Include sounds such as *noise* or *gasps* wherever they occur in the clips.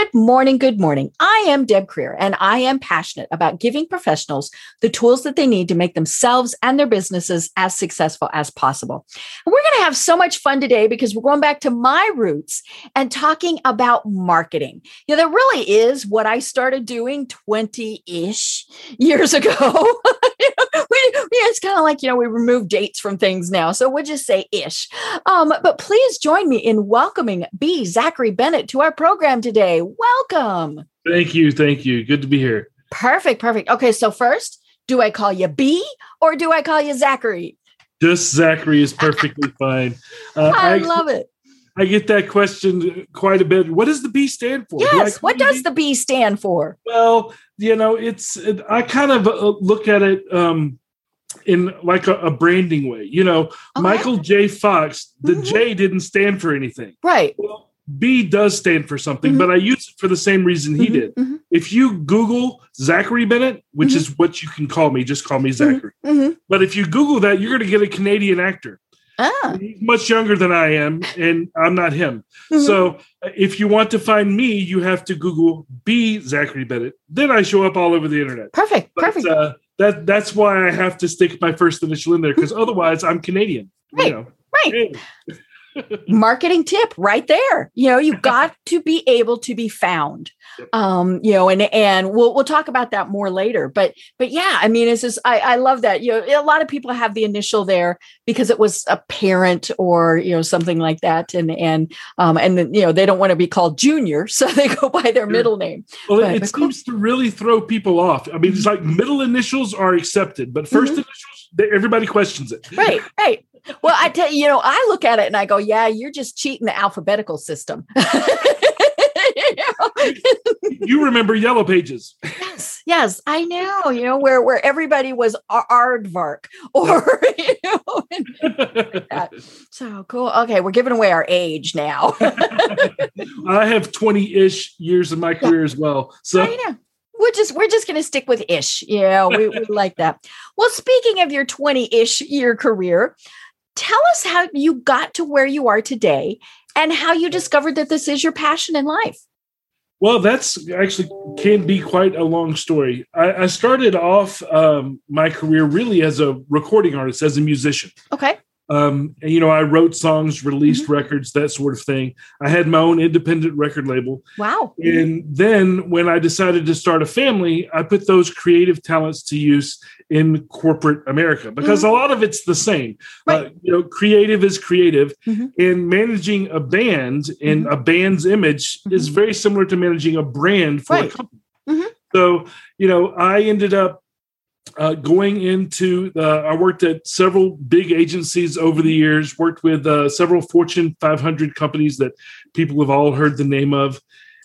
Good morning. Good morning. I am Deb Krier, and I am passionate about giving professionals the tools that they need to make themselves and their businesses as successful as possible. And we're going to have so much fun today because we're going back to my roots and talking about marketing. You know, that really is what I started doing 20 ish years ago. *laughs* we, it's kind of like, you know, we remove dates from things now. So we'll just say ish. Um, but please join me in welcoming B. Zachary Bennett to our program today. Welcome. Thank you. Thank you. Good to be here. Perfect. Perfect. Okay. So, first, do I call you B or do I call you Zachary? Just Zachary is perfectly *laughs* fine. Uh, I, I, love it. I get that question quite a bit. What does the B stand for? Yes. Do what does the B stand for? Well, you know, it's, it, I kind of uh, look at it um, in like a, a, branding way. You know, okay. Michael J. Fox, the mm-hmm. J didn't stand for anything. Right. Well, B does stand for something, mm-hmm. but I use it for the same reason he mm-hmm. did. Mm-hmm. If you Google Zachary Bennett, which is mm-hmm. what you can call me, just call me. Zachary. Mm-hmm. But if you Google that, you're going to get a Canadian actor. Ah. He's much younger than I am, and I'm not him. So uh, if you want to find me, you have to Google B Zachary Bennett. Then I show up all over the internet. Perfect. But, perfect. Uh, that that's why I have to stick my first initial in there because otherwise I'm Canadian. Right. You know? Right. Hey *laughs* marketing tip right there. You know you got *laughs* to be able to be found. Um you know and and we'll we'll talk about that more later. But but yeah i mean it's just i i love that. You know a lot of people have the initial there because it was a parent or you know something like that. And and um and you know they don't want to be called junior *laughs* so they go by their middle name. Well but, it but seems cool. to really throw people off. I mean it's like middle initials are accepted but 1st mm-hmm. initials everybody questions it. Right right well, I tell you, you know, I look at it and I go, yeah, you're just cheating the alphabetical system. *laughs* you remember yellow pages. Yes, yes, I know, you know, where where everybody was aardvark *laughs* or you know like *laughs* so cool. Okay, we're giving away our age now. I have 20-ish years of my career yeah. as well. So we're just we're just going to stick with ish. Yeah, we, we like that. Well, speaking of your 20-ish year career, tell us how you got to where you are today and how you discovered that this is your passion in life. Well, that's actually can be quite a long story. I, I started off um, my career really as a recording artist, as a musician. Okay. Um, and, you know, I wrote songs, released mm-hmm. records, that sort of thing. I had my own independent record label. Wow. And then when I decided to start a family, I put those creative talents to use in corporate America because mm-hmm. a lot of it's the same. Right. Uh, you know, creative is creative, mm-hmm. and managing a band and mm-hmm. a band's image is mm-hmm. very similar to managing a brand for right. a company. Mm-hmm. So, you know, I ended up uh, going into uh, I worked at several big agencies over the years, worked with uh, several Fortune 500 companies that people have all heard the name of.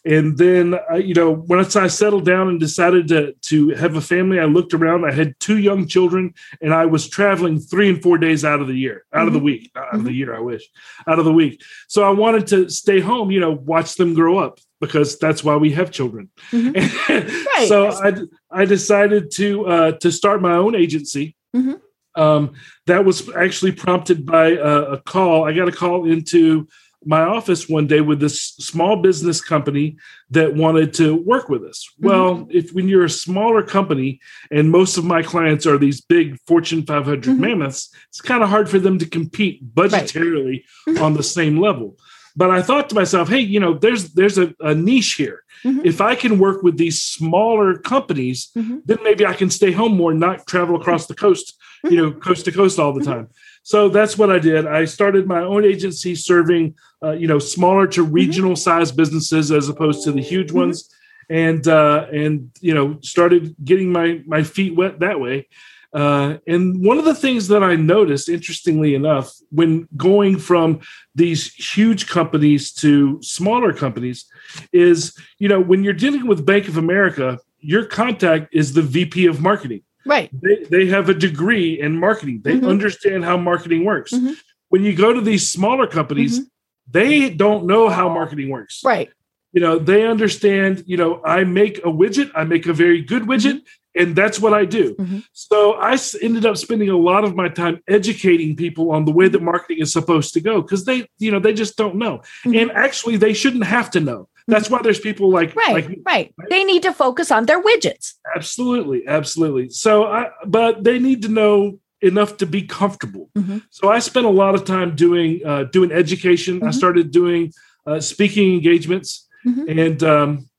And then, you know, once I settled down and decided to to have a family, I looked around. I had two young children, and I was traveling three and four days out of the year, out mm-hmm. of the mm-hmm. week, out mm-hmm. of the mm-hmm. year. I wish, out of the week. So I wanted to stay home, you know, watch them grow up because that's why we have children. Mm-hmm. *laughs* right. so I I decided to uh, to start my own agency. Mm-hmm. Um, that was actually prompted by a, a call. I got a call into my office one day with this small business company that wanted to work with us. Mm-hmm. Well, if when you're a smaller company and most of my clients are these big Fortune 500 mm-hmm. mammoths, it's kind of hard for them to compete budgetarily right. on the same level. But I thought to myself, hey, you know, there's there's a, a niche here. Mm-hmm. If I can work with these smaller companies, mm-hmm. then maybe I can stay home more, and not travel across the coast, you know, coast to coast all the mm-hmm. time. So that's what I did. I started my own agency serving, uh, you know, smaller to mm-hmm. regional mm-hmm. size businesses as opposed to the huge mm-hmm. ones, and uh, and you know, started getting my my feet wet that way. Uh, and one of the things that I noticed, interestingly enough, when going from these huge companies to smaller companies, is you know when you're dealing with Bank of America, your contact is the VP of marketing. Right. They, they have a degree in marketing. They mm-hmm. understand how marketing works. Mm-hmm. When you go to these smaller companies, mm-hmm. they don't know how marketing works. Right you know they understand you know i make a widget i make a very good widget mm-hmm. And that's what i do. Mm-hmm. so i ended up spending a lot of my time educating people on the way that marketing is supposed to go because they you know they just don't know. Mm-hmm. and actually they shouldn't have to know. That's why there's people like right, like right. right? They need to focus on their widgets. Absolutely absolutely. So i but they need to know enough to be comfortable. Mm-hmm. so i spent a lot of time doing uh, doing education. I mm-hmm. started doing uh, speaking engagements. Mm-hmm. And um,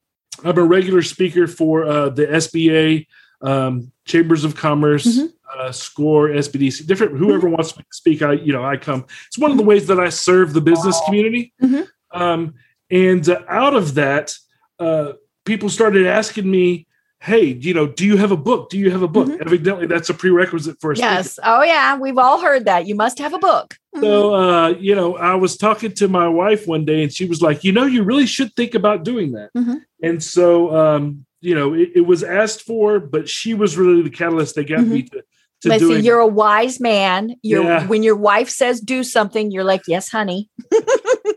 I'm a regular speaker for uh, the SBA, um, Chambers of Commerce, mm-hmm. uh, SCORE, SBDC, different whoever mm-hmm. wants to speak. I you know I come. It's one of the ways that I serve the business community. Mm-hmm. Um, and uh, out of that, uh, people started asking me, hey, you know, do you have a book? Do you have a book? Mm-hmm. Evidently, that's a prerequisite for a yes. Speaker. Oh yeah, we've all heard that. You must have a book. Mm-hmm. So, uh, you know, I was talking to my wife one day, and she was like, you know, you really should think about doing that. Mm-hmm. And so, um, you know, it, it, was asked for, but she was really the catalyst that got me mm-hmm. to. to Listen, doing you're a wise man. You're yeah. when your wife says do something, you're like, yes, honey. *laughs*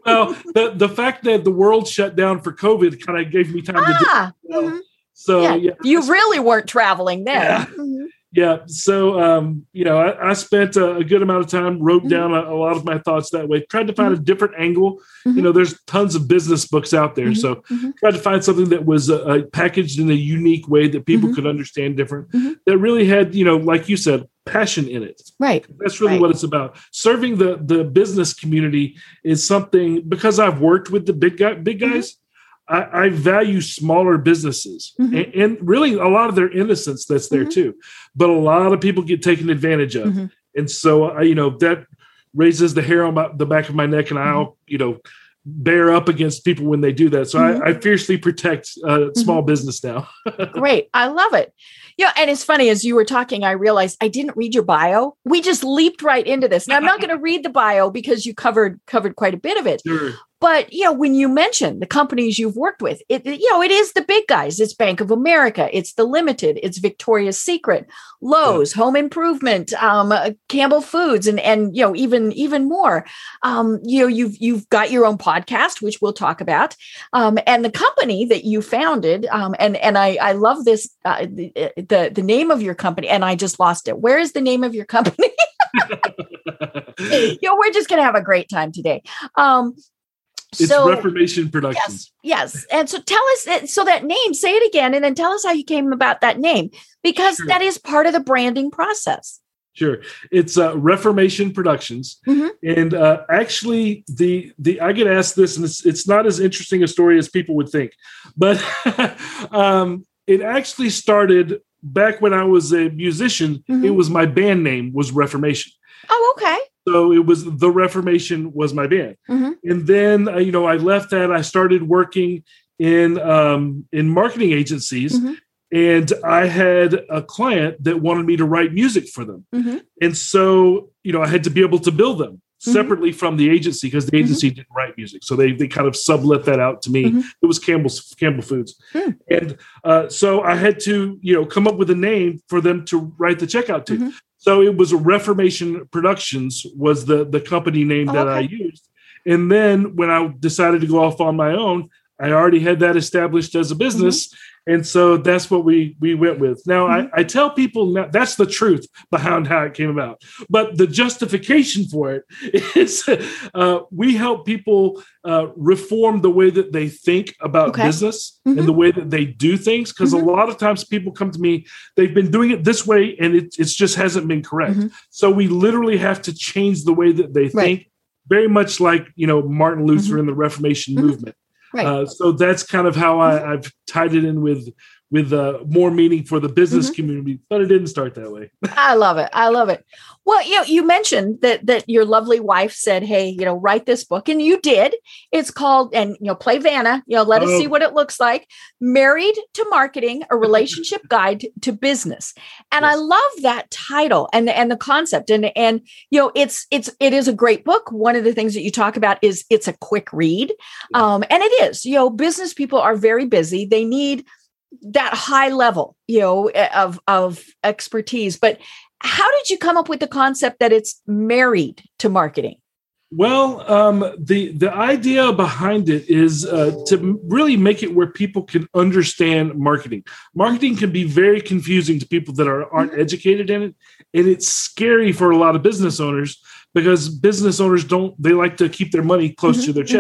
well, the the fact that the world shut down for COVID kind of gave me time ah, to do. Ah, you know, mm-hmm. So yeah, yeah you really weren't traveling then. Mm-hmm. Yeah. So, um, you know, I, I spent a, a, good amount of time, wrote mm-hmm. down a, a, lot of my thoughts that way, tried to find mm-hmm. a different angle. You mm-hmm. know, there's tons of business books out there. Mm-hmm. So mm-hmm. tried to find something that was uh, packaged in a unique way that people could understand different, that really had, you know, like you said, passion in it. Right. That's really right. what it's about. Serving the the business community is something because I've worked with the big guy, big guys. I, I value smaller businesses mm-hmm. and, and, really a lot of their innocence that's there mm-hmm. too. But a lot of people get taken advantage of. Mm-hmm. And so, uh, you know, that raises the hair on my, the back of my neck and I'll, mm-hmm. you know, bear up against people when they do that. So I, mm-hmm. I, fiercely protect uh, mm-hmm. small business now. *laughs* Great. I love it. Yeah, and it's funny as you were talking, I realized I didn't read your bio. We just leaped right into this. Now I'm not going to read the bio because you covered covered quite a bit of it. Sure. But you know, when you mention the companies you've worked with, it you know, it is the big guys. It's Bank of America, it's the Limited, it's Victoria's Secret, Lowe's, yeah. Home Improvement, um, uh, Campbell Foods, and and you know, even even more. Um, you know, you've you've got your own podcast, which we'll talk about, um, and the company that you founded. Um, and and I I love this uh, the, the name of your company, and I just lost it. Where is the name of your company? *laughs* you know, we're just gonna have a great time today. Um, it's so, Reformation Productions. Yes, yes. And so tell us, uh, so that name, say it again, and then tell us how you came about that name, because sure. that is part of the branding process. Sure, it's uh, Reformation Productions, mm-hmm. and uh, actually, the the I get asked this, and it's it's not as interesting a story as people would think, but *laughs* um, it actually started back when I was a musician. Mm-hmm. It was my band name was Reformation. Oh, okay. So it was the Reformation was my band, mm-hmm. and then uh, you know I left that. I started working in um, in marketing agencies, mm-hmm. and I had a client that wanted me to write music for them, mm-hmm. and so you know I had to be able to bill them. Separately from the agency because the mm-hmm. agency didn't write music. So they they kind of sublet that out to me. Mm-hmm. It was Campbell's Campbell Foods, mm. and uh, so I had to you know come up with a name for them to write the check out to. Mm-hmm. So it was Reformation Productions was the the company name oh, that okay. I used. And then when I decided to go off on my own, I already had that established as a business. Mm-hmm and so that's what we we went with now mm-hmm. I, I tell people now, that's the truth behind how it came about but the justification for it *laughs* is uh, we help people uh, reform the way that they think about okay. business mm-hmm. and the way that they do things because mm-hmm. a lot of times people come to me they've been doing it this way and it, it just hasn't been correct mm-hmm. so we literally have to change the way that they right. think very much like you know martin luther mm-hmm. and the reformation mm-hmm. movement Right. Uh, so that's kind of how I, have tied it in with with uh, more meaning for the business mm-hmm. community, but it didn't start that way. *laughs* I love it. I love it. Well, you know, you mentioned that that your lovely wife said, "Hey, you know, write this book," and you did. It's called, and you know, play Vanna. You know, let oh. us see oh. what it looks like. Married to Marketing: A Relationship *laughs* Guide to Business. And yes. I love that title and and the concept. And and you know, it's it's it is a great book. One of the things that you talk about is it's a quick read, um, and it is. You know, business people are very busy. They need that high level you know of of expertise but how did you come up with the concept that it's married to marketing well um, the the idea behind it is uh, to really make it where people can understand marketing marketing can be very confusing to people that are, aren't mm-hmm. educated in it and it's scary for a lot of business owners because business owners don't they like to keep their money close mm-hmm. to their mm-hmm.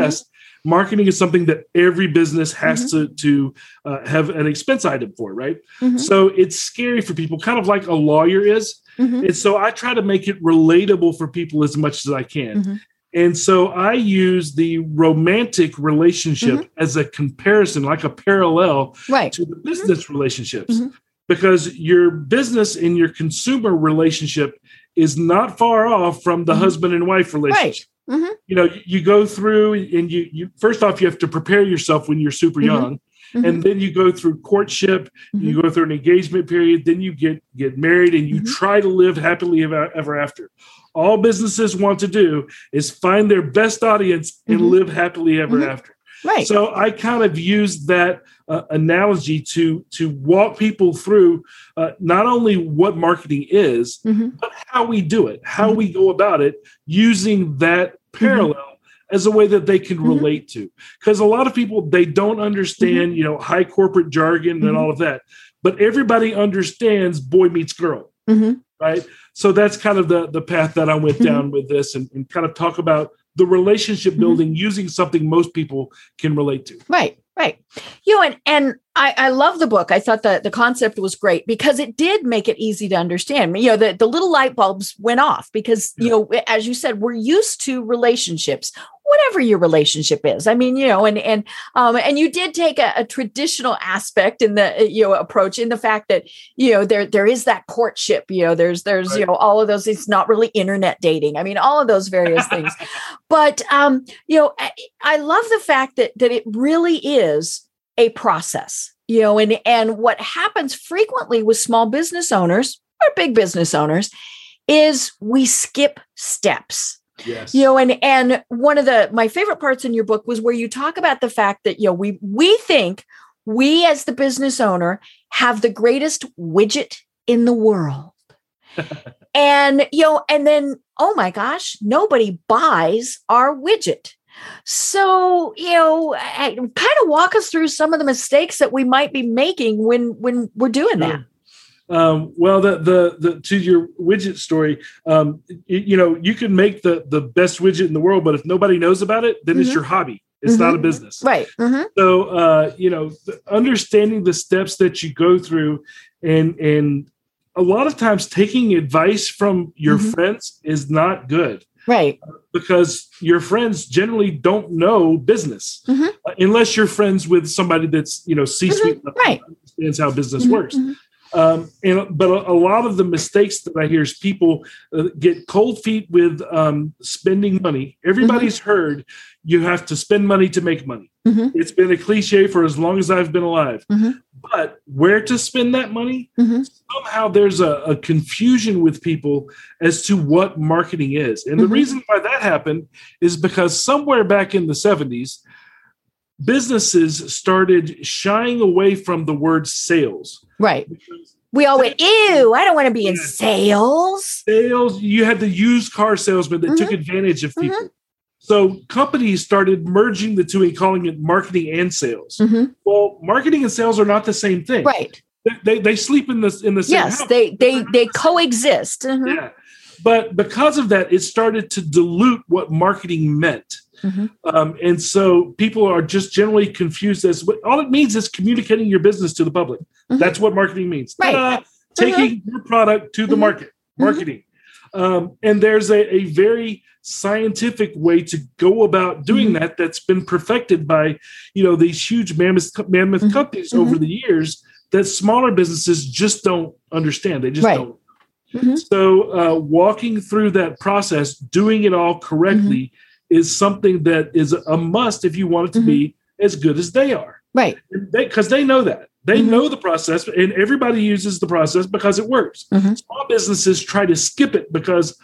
Marketing is something that every business has mm-hmm. to to uh, have an expense item for right mm-hmm. so it's scary for people kind of like a lawyer is mm-hmm. and so i try to make it relatable for people as much as i can mm-hmm. and so i use the romantic relationship mm-hmm. as a comparison like a parallel right. to the mm-hmm. business relationships because your business and your consumer relationship is not far off from the husband and wife relationship right Mm-hmm. You know, you go through and you, you first off, you have to prepare yourself when you're super mm-hmm. young. Mm-hmm. And then you go through courtship, you mm-hmm. go through an engagement period, then you get get married, and you mm-hmm. try to live happily ever, ever after. All businesses want to do is find their best audience and mm-hmm. live happily ever after. Right. So I kind of use that uh, analogy to to walk people through uh, not only what marketing is, mm-hmm. but how we do it, how mm-hmm. we go about it, using that Mm-hmm. Parallel mm-hmm. as a way that they can mm-hmm. relate to because a lot of people they don't understand mm-hmm. you know high corporate jargon and mm-hmm. all of that but everybody understands boy meets girl mm-hmm. right so that's kind of the the path that i went down with this and, and kind of talk about the relationship building using something most people can relate to right right you know and and I, I love the book. I thought that the concept was great because it did make it easy to understand. You know, the, the little light bulbs went off because, you know, as you said, we're used to relationships, whatever your relationship is. I mean, you know, and and um, and you did take a, a, traditional aspect in the you know approach in the fact that you know there there is that courtship. You know, there's there's right. you know all of those. It's not really internet dating. I mean, all of those various *laughs* things. But um, you know, I, I love the fact that that it really is a process you know and and what happens frequently with small business owners or big business owners is we skip steps yes. You know and and one of the my favorite parts in your book was where you talk about the fact that you know we we think we as the business owner have the greatest widget in the world. *laughs* And you know and then oh my gosh nobody buys our widget. So, you know, kind of walk us through some of the mistakes that we might be making when when we're doing hmm. that. Um, well, the, the the to your widget story, um, you, you, know, you can make the the best widget in the world, but if nobody knows about it, then mm-hmm. it's your hobby. It's mm-hmm. not a business, right? Mm-hmm. So, uh, you know, understanding the steps that you go through, and and a lot of times taking advice from your mm-hmm. friends is not good right because your friends generally don't know business mm-hmm. uh, unless you're friends with somebody that's you know c-suite mm-hmm. right understands how business mm-hmm. works mm-hmm. Um, and but a, a, lot of the mistakes that i hear is people uh, get cold feet with um, spending money everybody's mm-hmm. heard you have to spend money to make money mm-hmm. it's been a cliche for as long as i've been alive but where to spend that money mm-hmm. somehow there's a, a, confusion with people as to what marketing is and mm-hmm. the reason why that happened is because somewhere back in the 70s businesses started shying away from the word sales right we all went, ew, I don't want to be in sales. Sales, you had the used car salesman that mm-hmm. took advantage of people. Mm-hmm. So companies started merging the two and calling it marketing and sales. Mm-hmm. Well, marketing and sales are not the same thing. Right. They, they, they sleep in the in the same yes, house. they they they coexist. Mm-hmm. Yeah. But because of that, it started to dilute what marketing meant. Mm-hmm. Um, and so people are just generally confused as what all it means is communicating your business to the public. Mm-hmm. That's what marketing means. Right. Uh-huh. Taking your product to the mm-hmm. market, mm-hmm. marketing. Um, and there's a, a, very scientific way to go about doing mm-hmm. that that's been perfected by you know these huge mammoth mammoth mm-hmm. companies over mm-hmm. the years that smaller businesses just don't understand. They just Right. don't. So, uh, walking through that process, doing it all correctly, is something that is a must if you want it to be as good as they are. Right. Because they, know that. They Mhm. know the process, and everybody uses the process because it works. Mhm. Small businesses try to skip it because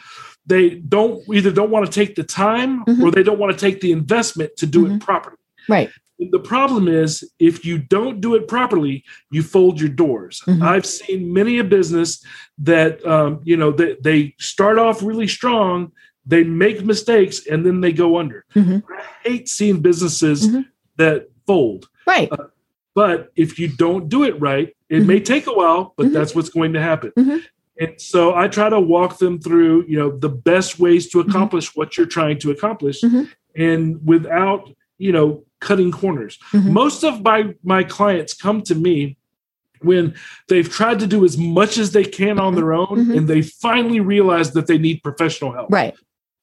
they don't either don't want to take the time Mhm. or they don't want to take the investment to do it properly. Right. And the problem is if you don't do it properly, you fold your doors. Mhm. I've seen many a business that um, you know they, they start off really strong, they make mistakes, and then they go under. Mhm. I hate seeing businesses Mhm. that fold. Right. But if you don't do it right, it may take a while, but Mhm. that's what's going to happen. Mhm. And so I try to walk them through, you know, the best ways Mm-hmm. to accomplish what you're trying to accomplish, and without, you know, cutting corners. Most of my my clients come to me when they've tried to do as much as they can on their own, and they finally realize that they need professional help. Right.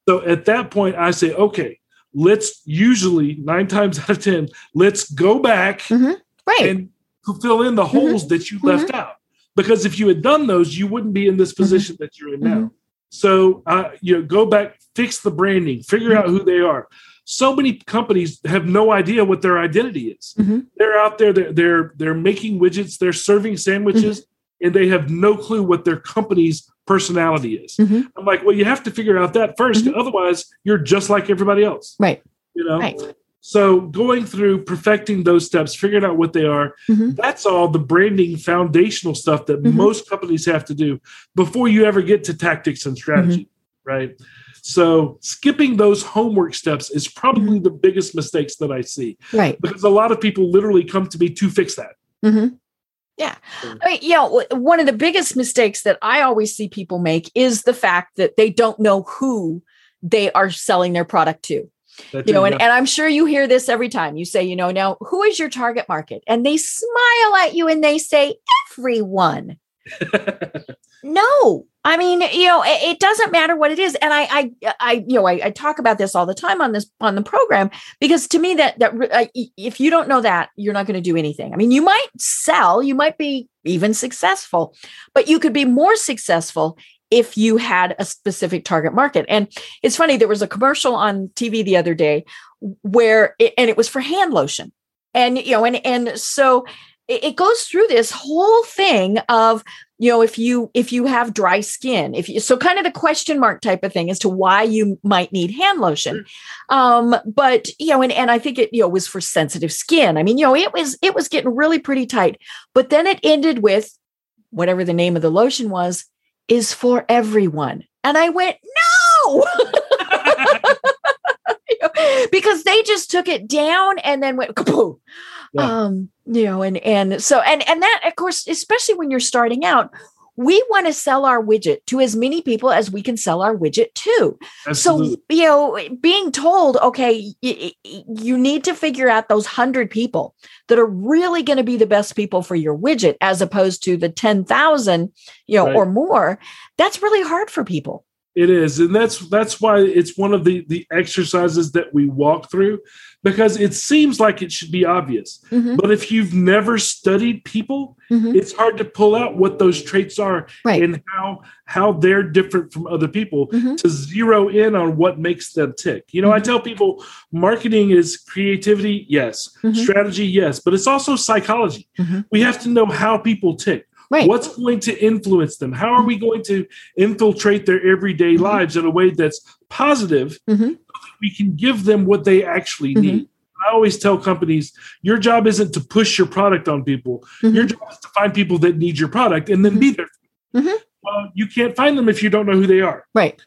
So at that point, I say, okay, let's usually nine times *laughs* out of 10, let's go back Mhm. Right. and fill in the mm-hmm. holes that you left mm-hmm. out. Because if you had done those, you wouldn't be in this mm-hmm. position that you're in now. So, uh, you know, go back, fix the branding, figure out who they are. So many companies have no idea what their identity is. They're out there, they're, they're they're making widgets, they're serving sandwiches, and they have no clue what their company's personality is. Mhm. I'm like, well, you have to figure out that 1st Mhm. otherwise you're just like everybody else. Right. You know. Right. So going through perfecting those steps, figuring out what they are, Mhm. that's all the branding foundational stuff that Mhm. most companies have to do before you ever get to tactics and strategy, right? So skipping those homework steps is probably the biggest mistakes that I see Right. because a lot of people literally come to me to fix that. Yeah. I mean, you know, one of the biggest mistakes that I always see people make is the fact that they don't know who they are selling their product to. That You know, and, and I'm sure you hear this every time you say, you know, now who is your target market? And they smile at you and they say, everyone. *laughs* No, I mean, you know, it, it doesn't matter what it is. And I, I, I, you know, I, I talk about this all the time on this on the program because to me that that if you don't know that, you're not going to do anything. I mean, you might sell, you might be even successful, but you could be more successful if you had a specific target market. And it's funny, there was a commercial on TV the other day where, it, and it was for hand lotion, and you know, and and so it, it goes through this whole thing of you know if you if you have dry skin if you so kind of the question mark type of thing as to why you might need hand lotion. Um but you know and, and i think it you know was for sensitive skin. I mean you know it was it was getting really pretty tight but then it ended with whatever the name of the lotion was is for everyone. And i went no *laughs* *gasps* because they just took it down and then went kaboom Yeah. um you know and and so and and that of course especially when you're starting out we want to sell our widget to as many people as we can sell our widget to Absolutely. so you know being told okay y- y- you need to figure out those 100 people that are really going to be the best people for your widget as opposed to the 10,000 you know Right. or more that's really hard for people It is, and that's that's why it's one of the the exercises that we walk through because it seems like it should be obvious, Mhm, but if you've never studied people, mhm. it's hard to pull out what those traits are right and how how they're different from other people Mhm. to zero in on what makes them tick. You know, I Mhm. tell people marketing is creativity, yes, Mhm. strategy, yes, but it's also psychology. Mhm. We have to know how people tick. Right What's going to influence them? How are we going to infiltrate their everyday Mhm. lives in a way that's positive? Mhm. We can give them what they actually Mhm. need. I always tell companies your job isn't to push your product on people. Mhm. Your job is to find people that need your product and then be there. for them. Mhm. Well, you can't find them if you don't know who they are. right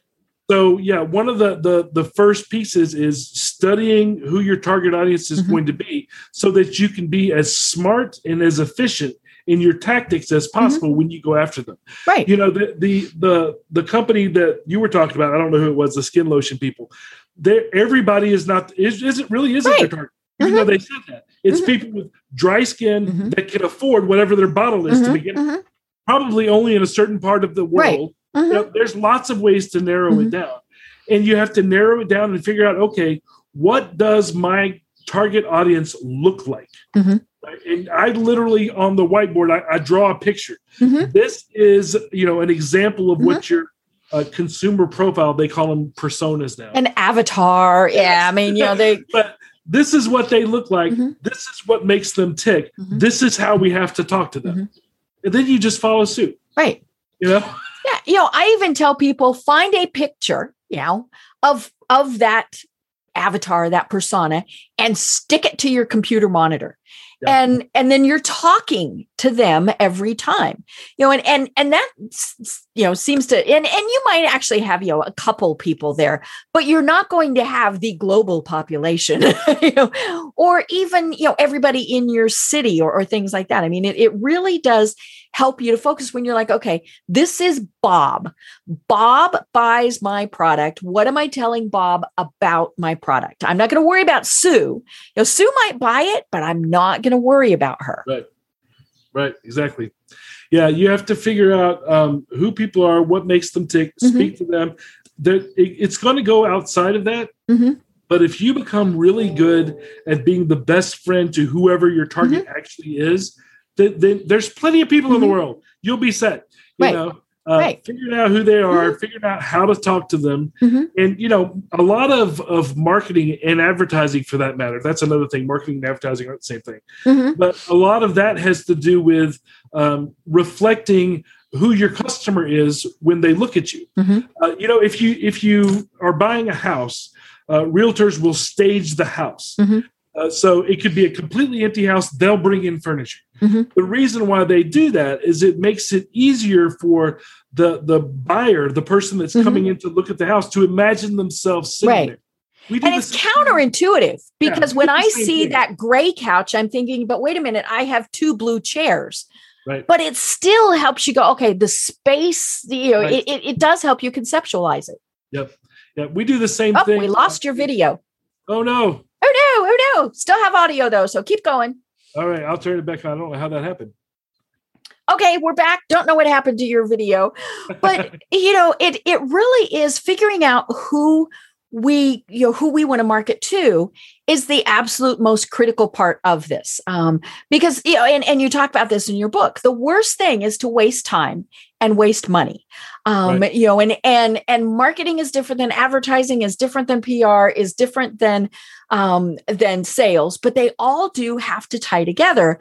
So yeah, one of the the the first pieces is studying who your target audience is Mhm. going to be so that you can be as smart and as efficient in your tactics as possible when you go after them. right You know, the the the the company that you were talking about, I don't know who it was, the skin lotion people. There everybody is not is isn't really isn't their Right. target. Even though they said that. It's Mhm. people with dry skin Mhm. that can afford whatever their bottle is to Mhm, begin. mhm, Probably only in a certain part of the Right. world mhm. you know, there's lots of ways to narrow it down and you have to narrow it down and figure out okay what does my target audience look like. And I literally on the whiteboard, I, I draw a picture. Mm-hmm. This is, you know, an example of mm-hmm. what your uh, consumer profile. They call them personas now. An avatar. Yeah, I mean, you know, *laughs* they. but this is what they look like. Mm-hmm. This is what makes them tick. Mm-hmm. This is how we have to talk to them. Mm-hmm. And then you just follow suit. Right. You know. Yeah, you know, I even tell people find a picture, you know, of of that avatar, that persona, and stick it to your computer monitor and and then you're talking to them every time you know and and and that you know seems to and and you might actually have you know a couple people there but you're not going to have the global population *laughs* you know or even you know everybody in your city or, or things like that i mean it, it really does help you to focus when you're like, okay, this is Bob. Bob buys my product. What am I telling Bob about my product? I'm not going to worry about Sue. You know, Sue might buy it, but I'm not going to worry about her. Right. Right. Exactly. Yeah. You have to figure out um, who people are, what makes them tick, mm-hmm. speak to them. That it, it's going to go outside of that. Mm-hmm. But if you become really good at being the best friend to whoever your target mm-hmm. actually is, then there's plenty of people in the mm-hmm. world. You'll be set. You right. know, uh, right. figuring out who they are, mm-hmm. figuring out how to talk to them, mm-hmm. and you know, a lot of of marketing and advertising, for that matter. That's another thing. Marketing and advertising aren't the same thing, mm-hmm. but a lot of that has to do with um, reflecting who your customer is when they look at you. Mm-hmm. Uh, you know, if you if you are buying a house, uh, realtors will stage the house. Mm-hmm. Uh, so it could be a completely empty house. They'll bring in furniture. Mm-hmm. The reason why they do that is it makes it easier for the the buyer, the person that's mm-hmm. coming in to look at the house, to imagine themselves sitting right. there. And it's counterintuitive because yeah, when I see thing. that gray couch, I'm thinking, but wait a minute, I have two blue chairs. Right. But it still helps you go, okay, the space, you know, right. it, it, it, does help you conceptualize it. Yep. Yeah. We do the same oh, thing. We lost your video. Oh no. Oh no, oh no. Still have audio though, so keep going. All right, I'll turn it back on. I don't know how that happened. Okay, we're back. Don't know what happened to your video. But *laughs* you know, it it really is figuring out who we you know who we want to market to is the absolute most critical part of this um, because you know and, and you talk about this in your book the worst thing is to waste time and waste money. Um, right. you know and and and marketing is different than advertising is different than pr is different than um, than sales but they all do have to tie together.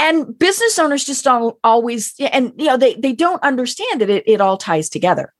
And business owners just don't always and you know they they don't understand that it, it all ties together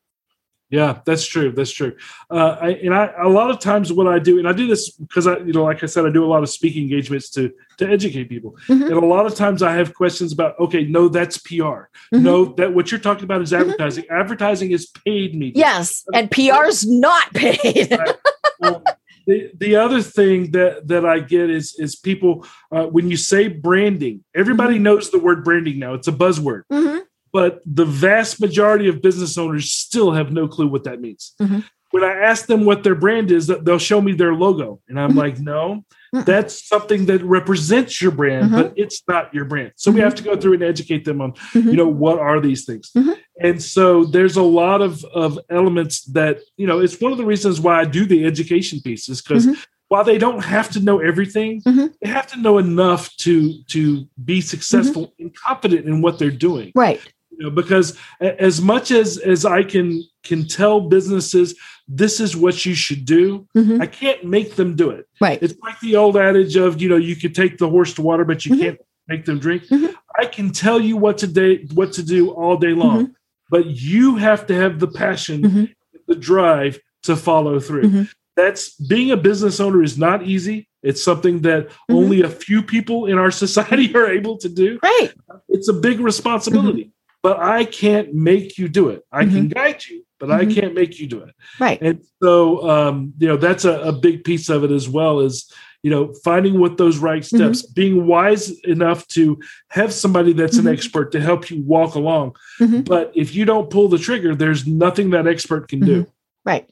yeah, that's true. That's true. Uh, I, and I, a lot of times what I do, and I do this because I, you know, like I said, I do a lot of speaking engagements to to educate people. Mm-hmm. And a lot of times I have questions about, okay, no, that's PR. Mm-hmm. No, that what you're talking about is mm-hmm. advertising. Mm-hmm. Advertising is paid media. Yes, and PR's not paid. right. um, the, the other thing that that I get is is people uh, when you say branding, everybody mm-hmm. knows the word branding now. It's a buzzword. Mm-hmm but the vast majority of business owners still have no clue what that means. Mm-hmm. When I ask them what their brand is, they'll show me their logo, and I'm mm-hmm. like, no, mm-hmm. that's something that represents your brand, but mm-hmm. it's not your brand. So we have to go through and educate them on, you know, what are these things. And so there's a lot of of elements that you know. It's one of the reasons why I do the education pieces because while they don't have to know everything, mm-hmm. they have to know enough to to be successful mm-hmm. and confident in what they're doing. Right you know, because as much as as I can can tell businesses this is what you should do, mm-hmm. I can't make them do it. Right. It's like the old adage of you know you could take the horse to water, but you mm-hmm. can't make them drink. Mm-hmm. I can tell you what to do what to do all day long, mm-hmm. but you have to have the passion, mm-hmm. the drive to follow through. Mm-hmm. That's being a business owner is not easy. It's something that only a few people in our *laughs* society are able to do. Right. It's a big responsibility but I can't make you do it. I mm-hmm. can guide you, but mm-hmm. I can't make you do it. Right. And so, um, you know, that's a, a, big piece of it as well is, you know, finding what those right mm-hmm. steps, mm-hmm. being wise enough to have somebody that's an mm-hmm. expert to help you walk along. Mm-hmm. But if you don't pull the trigger, there's nothing that expert can do. Right.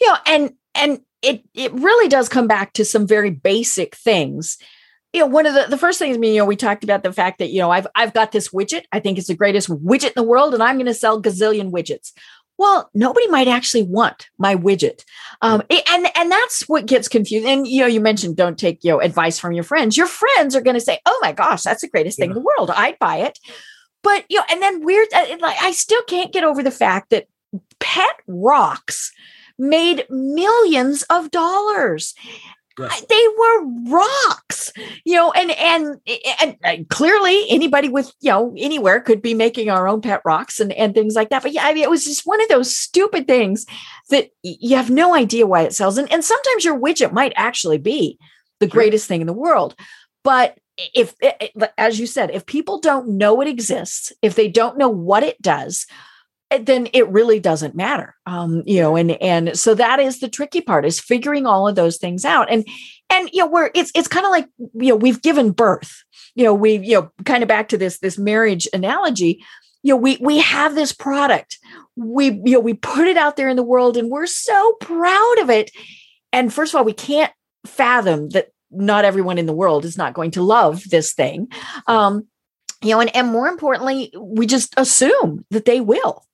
You know, and, and it, it really does come back to some very basic things you know, one of the, the first things, I mean, you know, we talked about the fact that, you know, I've, I've got this widget. I think it's the greatest widget in the world, and I'm going to sell gazillion widgets. well, nobody might actually want my widget. Um, and, and that's what gets confused. And, you know, you mentioned don't take, you know, advice from your friends. Your friends are going to say, oh my gosh, that's the greatest yeah. thing in the world. I'd buy it. But, you know, and then weird, uh, like, I still can't get over the fact that pet rocks made millions of dollars. Yes. They were rocks, you know, and, and and and clearly anybody with you know anywhere could be making our own pet rocks and and things like that. But yeah, I mean, it was just one of those stupid things that you have no idea why it sells, and and sometimes your widget might actually be the greatest thing in the world, but if as you said, if people don't know it exists, if they don't know what it does, then it really doesn't matter um, you know and and so that is the tricky part is figuring all of those things out. And and you know where it's it's kind of like you know we've given birth you know we you know kind of back to this this marriage analogy you know we we have this product. We you know we put it out there in the world and we're so proud of it. And first of all we can't fathom that not everyone in the world is not going to love this thing. Um you know and, and more importantly we just assume that they will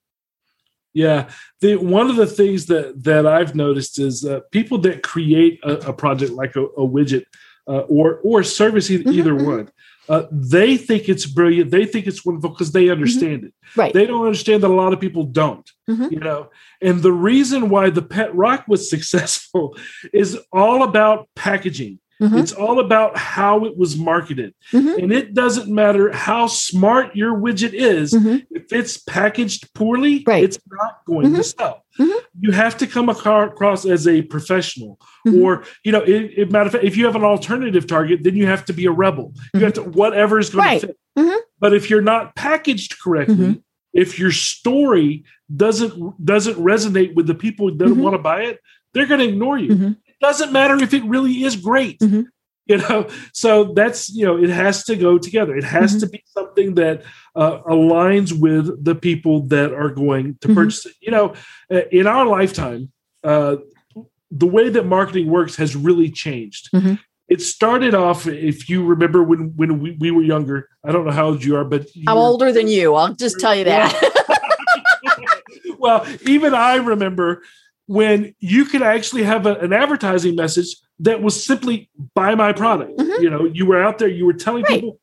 yeah, the one of the things that that I've noticed is uh, people that create a, a project like a, a widget uh, or or service either, mm-hmm. either mm-hmm. one. Uh, they think it's brilliant. They think it's wonderful because they mm-hmm. understand mm-hmm. it. Right. They don't understand that a lot of people don't. Mm-hmm. You know, and the reason why the pet rock was *laughs* successful is all about packaging. Mm-hmm. It's all about how it was marketed. Mm-hmm. And it doesn't matter how smart your widget is, mm-hmm. if it's packaged poorly, right. it's not going to mm-hmm. sell. Mm-hmm. You have to come across as a professional. Mm-hmm. Or, you know, it, it, matter of fact, if you have an alternative target, then you have to be a rebel. You have to, whatever is going right. to fit. But if you're not packaged correctly, if your story doesn't doesn't resonate with the people that want to buy it, they're going to ignore you doesn't matter if it really is great. Mm-hmm. You know, so that's you know, it has to go together. It has mm-hmm. to be something that uh, aligns with the people that are going to mm-hmm. purchase it. You know, uh, in our lifetime, uh, the way that marketing works has really changed. Mm-hmm. It started off, if you remember when when we, we, were younger. I don't know how old you are, but I'm were, older than you. I'll just tell you that. *laughs* well, even I remember when you could actually have a, an advertising message that was simply buy my product. Mm-hmm. You know, you were out there, you were telling right. people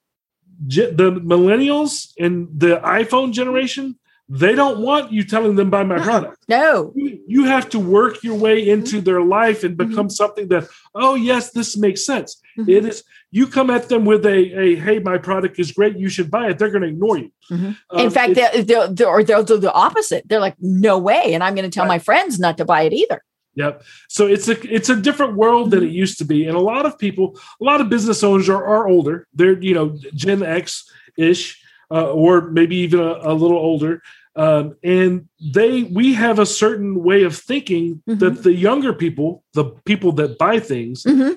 the millennials and the iPhone generation, they don't want you telling them buy my product. No. You, you have to work your way into their life and become mm-hmm. something that, oh, yes, this makes sense. Mm-hmm. It is you come at them with a, a hey, my product is great, you should buy it, they're going to ignore you. Mm-hmm. Um, In fact, they'll, they'll, they'll, or they'll do the opposite. They're like, no way. And I'm going to tell right. my friends not to buy it either. Yep. So it's a it's a different world than it mm-hmm. used to be, and a lot of people, a lot of business owners are, are older. They're you know Gen X ish, uh, or maybe even a, a little older, um, and they we have a certain way of thinking mm-hmm. that the younger people, the people that buy things, mm-hmm.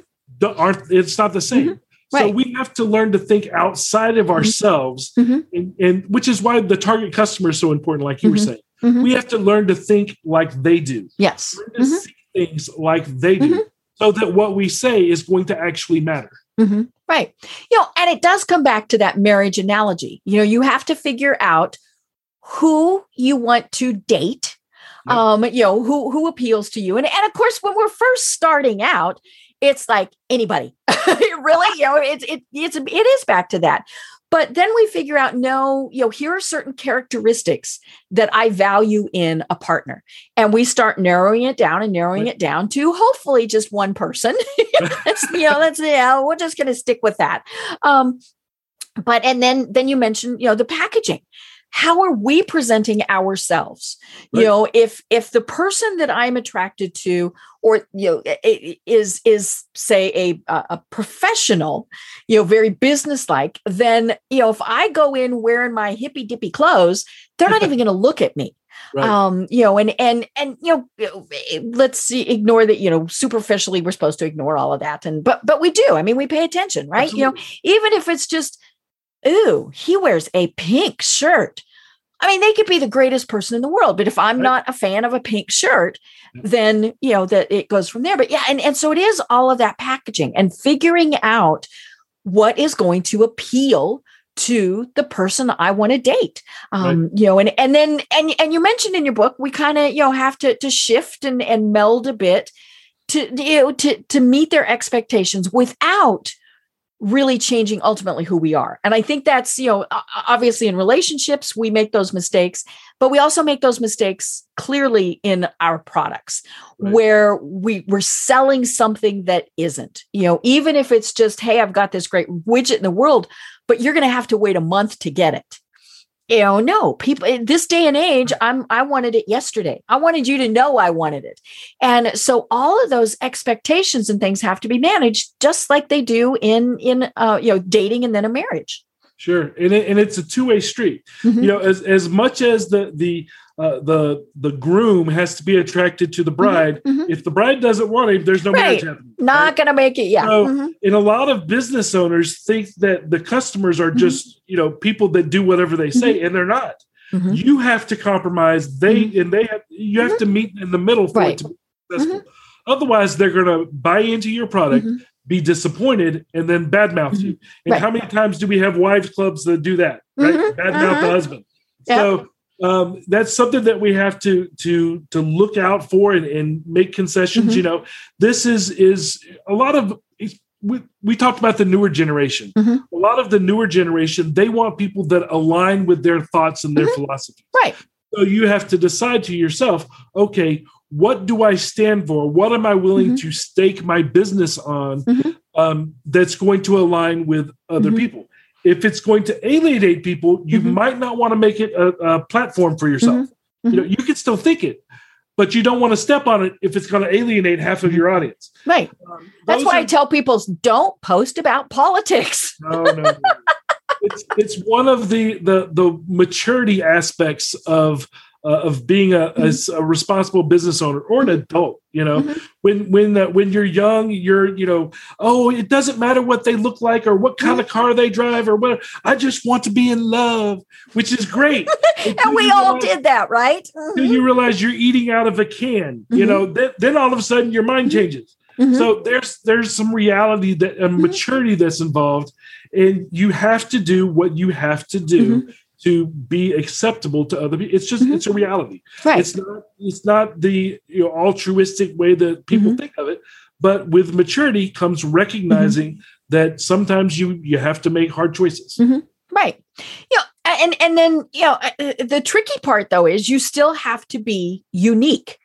aren't. It's not the same. Mm-hmm. Right. So we have to learn to think outside of mm-hmm. ourselves, mm-hmm. and, and, which is why the target customer is so important, like you were saying. We have to learn to think like they do. Yes. to see things like they do, so that what we say is going to actually matter. Right. You know, and it does come back to that marriage analogy. You know, you have to figure out who you want to date um you know who who appeals to you and and of course when we're first starting out it's like anybody. *laughs* really, you know, it's it, it's it is back to that. But then we figure out, no, you know, here are certain characteristics that I value in a partner. And we start narrowing it down and narrowing it down to hopefully just one person. *laughs* that's, you know, that's, yeah, we're just going to stick with that. Um, but, and then, then you mentioned, you know, the packaging how are we presenting ourselves right. you know if if the person that i'm attracted to or you know is is say a a professional you know very businesslike then you know if i go in wearing my hippy dippy clothes they're not *laughs* even going to look at me Right. um you know and and and you know let's see, ignore that you know superficially we're supposed to ignore all of that and but but we do i mean we pay attention right Absolutely. you know even if it's just ooh, he wears a pink shirt. I mean, they could be the greatest person in the world, but if I'm right. not a fan of a pink shirt, then you know that it goes from there. But yeah, and, and so it is all of that packaging and figuring out what is going to appeal to the person I want to date. Um, right. you know, and and then and and you mentioned in your book we kind of you know have to to shift and and meld a bit to you know to to meet their expectations without really changing ultimately who we are. And I think that's, you know, obviously in relationships, we make those mistakes, but we also make those mistakes clearly in our products right. where we, we're selling something that isn't, you know, even if it's just, hey, I've got this great widget in the world, but you're going to have to wait a month to get it you know no people in this day and age i'm i wanted it yesterday. I wanted you to know i wanted it. And so all of those expectations and things have to be managed just like they do in in uh, you know dating and then a marriage. Sure. And, it, and it's a two-way street. Mm-hmm. you know as as much as the the uh, the the groom has to be attracted to the mm-hmm, bride. Mm-hmm. If the bride doesn't want him, there's no right. marriage happening. Not right? gonna make it. Yeah. So, mm-hmm. and a lot of business owners think that the customers are mm-hmm. just you know people that do whatever they say, mm-hmm. and they're not. You have to compromise. They and they have you have to meet in the middle for right. it to be successful. Otherwise, they're gonna buy into your product. Be disappointed and then badmouth you. And how many times do we have wives clubs that do that? Right, badmouth the uh-huh. husband. So um, that's something that we have to to to look out for and, and make concessions. Mm-hmm. You know, this is is a lot of we, we talked about the newer generation. Mm-hmm. A lot of the newer generation, they want people that align with their thoughts and their mm-hmm. philosophy. Right. So you have to decide to yourself, okay, what do I stand for? What am I willing mm-hmm. to stake my business on mm-hmm. um, that's going to align with other mm-hmm. people? If it's going to alienate people, you mm-hmm. might not want to make it a, a platform for yourself. Mm-hmm. You know, you can still think it, but you don't want to step on it if it's going to alienate half of your audience. Right. Um, That's why are, I tell people don't post about politics. *laughs* No, no. no. it's it's one of the the the maturity aspects of uh, of being a, mm-hmm. a, a, responsible business owner or an adult you know mm-hmm. when when uh, when you're young you're you know oh it doesn't matter what they look like or what kind mm-hmm. of car they drive or what i just want to be in love which is great *laughs* and we all realize, did that right mm-hmm. you realize you're eating out of a can you mm-hmm. know then, then all of a sudden your mind mm-hmm. changes so there's there's some reality that and maturity that's involved and you have to do what you have to do to be acceptable to other people. It's just mm-hmm. it's a reality. Right. It's not it's not the you know, altruistic way that people mm-hmm. think of it. But with maturity comes recognizing mm-hmm. that sometimes you you have to make hard choices. Mm-hmm. Right. You know, and and then you know uh, uh, the tricky part though is you still have to be unique.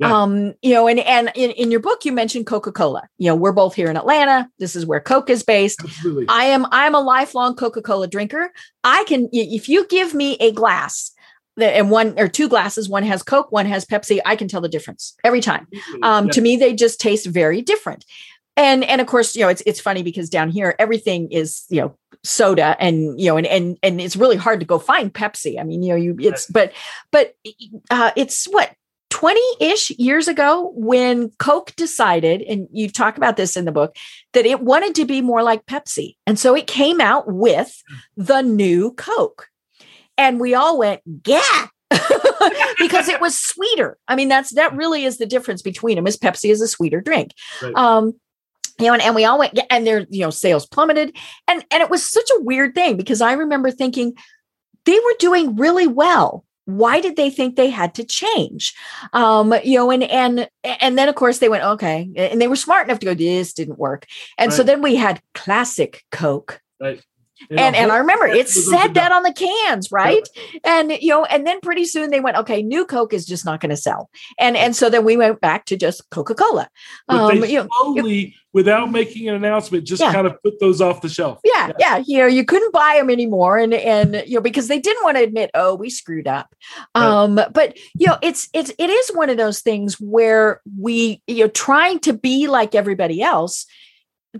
Yeah. Um, you know, and and in, in your book you mentioned Coca-Cola. You know, we're both here in Atlanta. This is where Coke is based. Absolutely. I am I'm a lifelong Coca-Cola drinker. I can if you give me a glass and one or two glasses, one has Coke, one has Pepsi, I can tell the difference every time. Um, yeah. to me, they just taste very different. And and of course, you know, it's it's funny because down here everything is, you know, soda and you know and and and it's really hard to go find Pepsi. I mean, you know, you it's but but uh, it's what 20 ish years ago when Coke decided, and you talk about this in the book, that it wanted to be more like Pepsi. And so it came out with the new Coke. And we all went, yeah. *laughs* because it was sweeter. I mean, that's that really is the difference between them. Is Pepsi is a sweeter drink. Right. Um, you know, and, and we all went, and their you know sales plummeted, and and it was such a weird thing because I remember thinking they were doing really well why did they think they had to change? Um you know and and and then of course they went okay and they were smart enough to go this didn't work. And right. so then we had classic coke. Right and and I remember it said that on the cans, right? And you know, and then pretty soon they went, okay, new Coke is just not going to sell, and and so then we went back to just Coca Cola. Um, you know, slowly, without making an announcement, just yeah. kind of put those off the shelf. Yeah, yeah, yeah, You know, you couldn't buy them anymore, and and you know because they didn't want to admit, oh, we screwed up. Um, right. but you know, it's it's it is one of those things where we you know trying to be like everybody else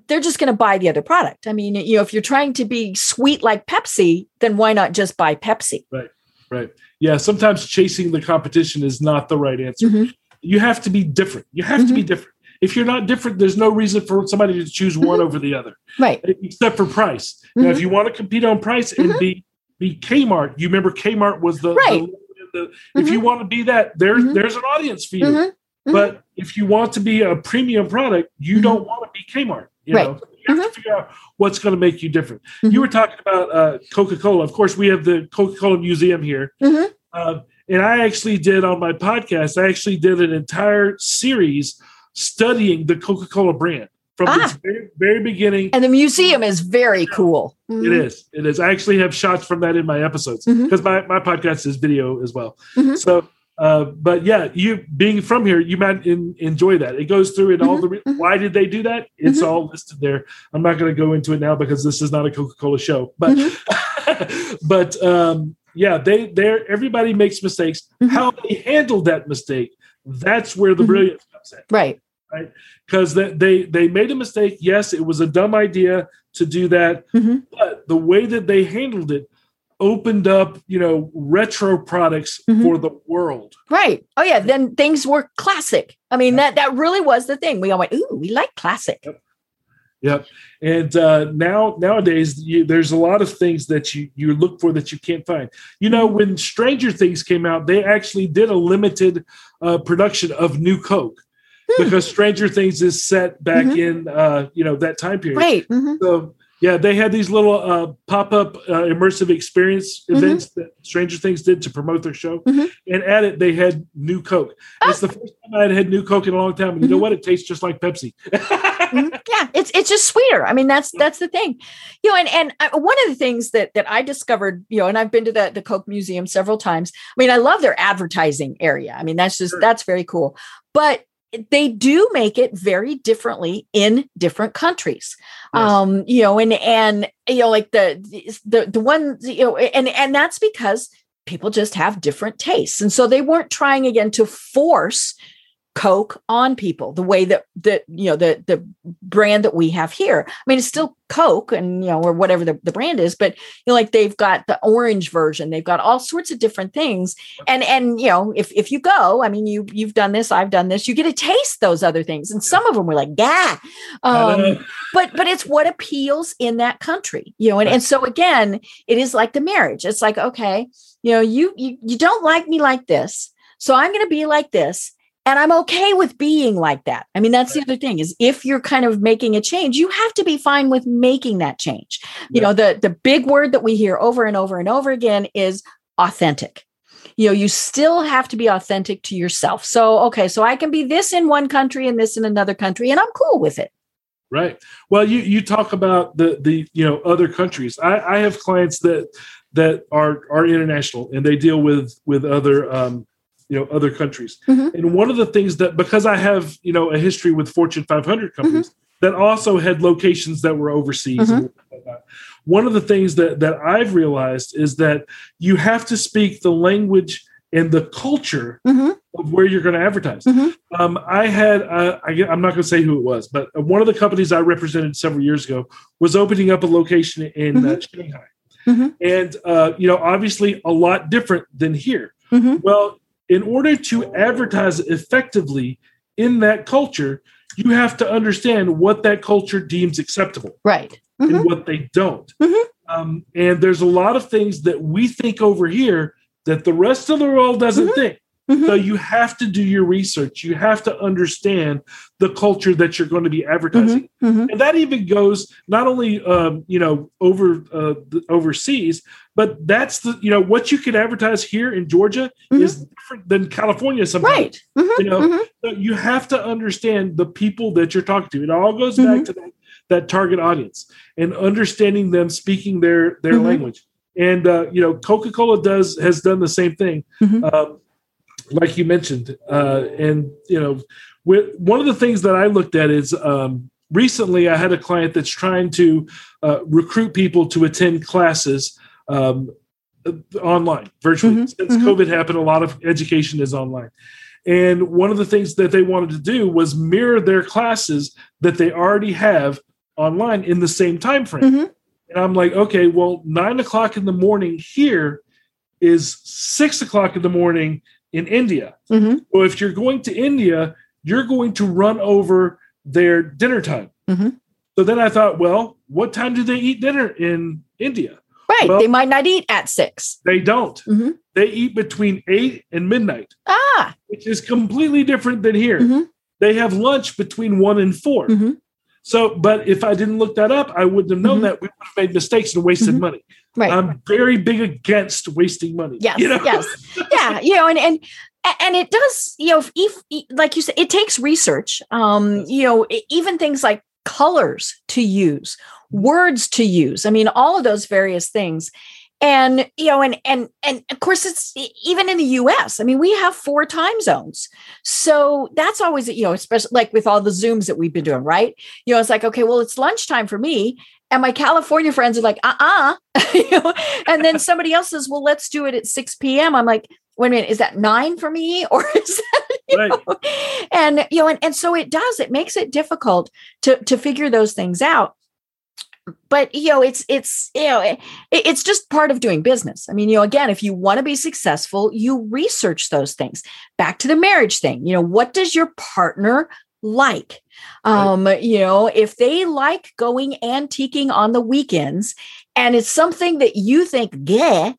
they're just going to buy the other product. I mean, you know, if you're trying to be sweet like Pepsi, then why not just buy Pepsi? Right. Right. Yeah. Sometimes chasing the competition is not the right answer. Mm-hmm. You have to be different. You have mm-hmm. to be mm-hmm. different. If you're not different, there's no reason for somebody to choose one mm-hmm. over the other. Right. Except for price. Now, if mm-hmm. you want to compete on price and be be Kmart, you remember Kmart was the, right. the, the if you want to be that, there's there's an audience for you. But if you want to be a premium product, you don't want to be Kmart. You right. know? You have Mhm. to figure out what's going to make you different. Mhm. You were talking about uh, Coca Cola. Of course, we have the Coca Cola Museum here. Mhm. Um, and I actually did on my podcast, I actually did an entire series studying the Coca Cola brand from Ah. its very, very beginning. And the museum is very cool. It is. It is. I actually have shots from that in my episodes because my, my podcast is video as well. Mhm. So, uh, but yeah, you being from here, you might in, enjoy that. It goes through it all the re- mhm. why did they do that? It's Mhm. all listed there. I'm not going to go into it now because this is not a Coca Cola show. But Mm-hmm. *laughs* but um, yeah, they they everybody makes mistakes. Mhm. How they handled that mistake, that's where the brilliance comes in Right. Right. Because they they made a mistake. Yes, it was a dumb idea to do that, but the way that they handled it opened up, you know, retro products Mhm. for the world. Right. Oh yeah. Then things were classic. I mean, that that really was the thing. We all went, ooh, we like classic. Yep. Yep. And uh, now nowadays, you, there's a lot of things that you you look for that you can't find. You know, when Stranger Things came out, they actually did a limited uh, production of New Coke Hmm. because Stranger Things is set back Mhm. in uh, you know that time period. Right. Mhm. So yeah, they had these little uh, pop-up uh, immersive experience Mhm. events that Stranger Things did to promote their show, Mhm. and at it they had New Coke. Ah. It's the first time I had had New Coke in a long time, and you know Mhm. what? It tastes just like Pepsi. Mhm. *laughs* Yeah, it's it's just sweeter. I mean, that's that's the thing, you know. And and I, one of the things that that I discovered, you know, and I've been to the the Coke Museum several times. I mean, I love their advertising area. I mean, that's just Sure. that's very cool. But they do make it very differently in different countries Yes. um you know and and you know like the the the one you know and and that's because people just have different tastes and so they weren't trying again to force coke on people the way that that you know the the brand that we have here. I mean it's still coke and you know or whatever the, the brand is but you know like they've got the orange version. They've got all sorts of different things. And and you know if if you go i mean you you've done this i've done this you get to taste those other things. And some of them were like yeah um *laughs* but but it's what appeals in that country you know and, and so again it is like the marriage. It's like okay you know you you, you don't like me like this so i'm going to be like this and i'm okay with being like that i mean that's the other thing is if you're kind of making a change you have to be fine with making that change you Yeah. know the the big word that we hear over and over and over again is authentic you know you still have to be authentic to yourself so okay so i can be this in one country and this in another country and i'm cool with it Right. Well, you you talk about the the you know other countries. I, I have clients that that are are international and they deal with with other um, you know other countries. Mhm. And one of the things that because I have you know a history with Fortune 500 companies that also had locations that were overseas. And whatnot, one of the things that that I've realized is that you have to speak the language and the culture Mhm. of where you're going to advertise. Mhm. Um, I had, uh, I, am not going to say who it was, but one of the companies I represented several years ago was opening up a location in uh, Shanghai. And, uh, you know, obviously a lot different than here. Mhm. Well, in order to advertise effectively in that culture, you have to understand what that culture deems acceptable right Mhm. and what they don't. Mhm. Um, and there's a lot of things that we think over here that the rest of the world doesn't Mhm. think. Mhm. So you have to do your research. You have to understand the culture that you're going to be advertising, Mhm. and that even goes not only um, you know over uh, the, overseas, but that's the you know what you can advertise here in Georgia Mhm. is different than California. Sometimes, right Mhm. you know, Mhm. so you have to understand the people that you're talking to. It all goes back to that, that target audience and understanding them speaking their their language. And uh, you know, Coca Cola does has done the same thing, Mhm. um, like you mentioned. Uh, and you know, with, one of the things that I looked at is um, recently I had a client that's trying to uh, recruit people to attend classes. Um, online virtually Mhm. since Mhm. covid happened a lot of education is online and one of the things that they wanted to do was mirror their classes that they already have online in the same time frame. Mhm. And I'm like, okay, well, nine o'clock in the morning here is six o'clock in the morning in India. Mhm. So if you're going to India, you're going to run over their dinner time. Mhm. So then I thought, well, what time do they eat dinner in India? right Well- they might not eat at six They don't. Mhm. They eat between eight and midnight, ah which is completely different than here. Mhm. They have lunch between one and 4 Mhm. So, but if I didn't look that up, I wouldn't have known Mhm. that we would have made mistakes and wasted Mhm. money. Right. I'm very big against wasting money. Yes, you know? yes, *laughs* yeah, you know, and and and it does, you know, if, if like you said, it takes research. Um, you know, even things like colors to use, words to use. I mean, all of those various things. And you know, and and and of course, it's even in the U.S. I mean, we have four time zones, so that's always you know, especially like with all the zooms that we've been doing, right? You know, it's like okay, well, it's lunchtime for me, and my California friends are like, uh uh *laughs* you know, and then *laughs* somebody else says, well, let's do it at 6 p.m. I'm like, wait a minute, is that nine for me? *laughs* Or is that, Right. know? and, you know, and, and so it does, it makes it difficult to, to figure those things out. But, you know, it's, it's, you know, it, it's just part of doing business. I mean, you know, again, if you want to be successful, you research those things. Back to the marriage thing, you know, what does your partner like? Um, you know, if they like going antiquing on the weekends and it's something that you think, yeah,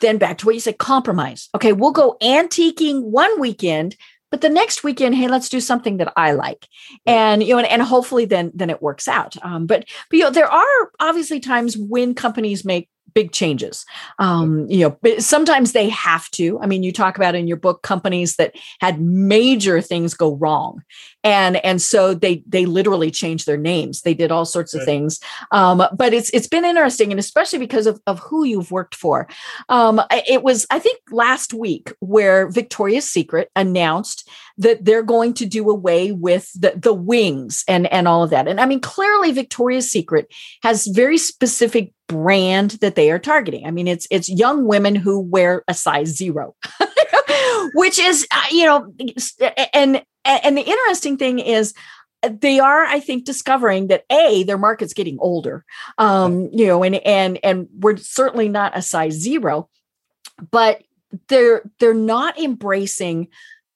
then back to what you said, compromise. Okay, we'll go antiquing one weekend, but the next weekend, hey, let's do something that I like, and you know, and, and hopefully then then it works out. Um, but but you know, there are obviously times when companies make big changes. Um, you know, sometimes they have to. I mean, you talk about in your book companies that had major things go wrong, and and so they they literally changed their names. They did all sorts of Right. things. Um, but it's it's been interesting, and especially because of of who you've worked for. Um, it was I think last week where Victoria's Secret announced that they're going to do away with the the wings and and all of that. And I mean, clearly Victoria's Secret has very specific brand that they are targeting. I mean, it's it's young women who wear a size zero, *laughs* which is uh, you know, and and the interesting thing is uh, they are i think discovering that a their market's getting older um you know and and and we're certainly not a size zero but they're they're not embracing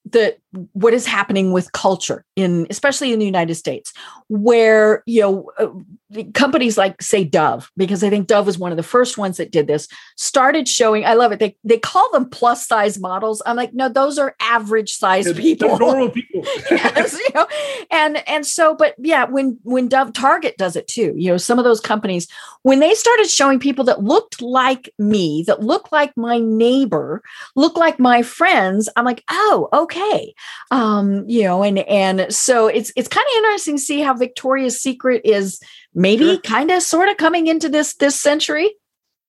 the what is happening with culture in especially in the United States where you know uh, companies like say Dove because I think Dove was one of the first ones that did this started showing I love it they they call them plus size models. I'm like no those are average size They're people. normal *laughs* people. yes, you know, and and so, but yeah, when when Dove Target does it too, you know, some of those companies when they started showing people that looked like me, that looked like my neighbor, looked like my friends, I'm like, oh, okay, um, you know, and and so it's it's kind of interesting to see how Victoria's Secret is maybe Sure. kind of sort of coming into this this century.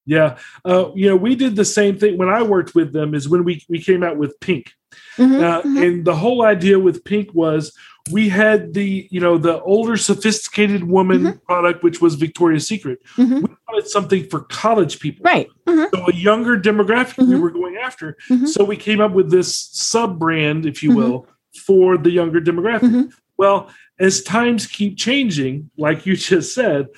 Yeah. Uh, you know, we did the same thing when I worked with them is when we, we came out with Pink. Mhm, Uh, mhm. And the whole idea with Pink was we had the, you know, the older sophisticated woman Mm-hmm. product, which was Victoria's Secret. Mhm. We wanted something for college people. Right. Mhm, So a younger demographic we Mhm. were going after. Mhm. So we came up with this sub brand, if you Mhm. will, for the younger demographic. Mhm. Well, as times keep changing, like you *laughs* just said,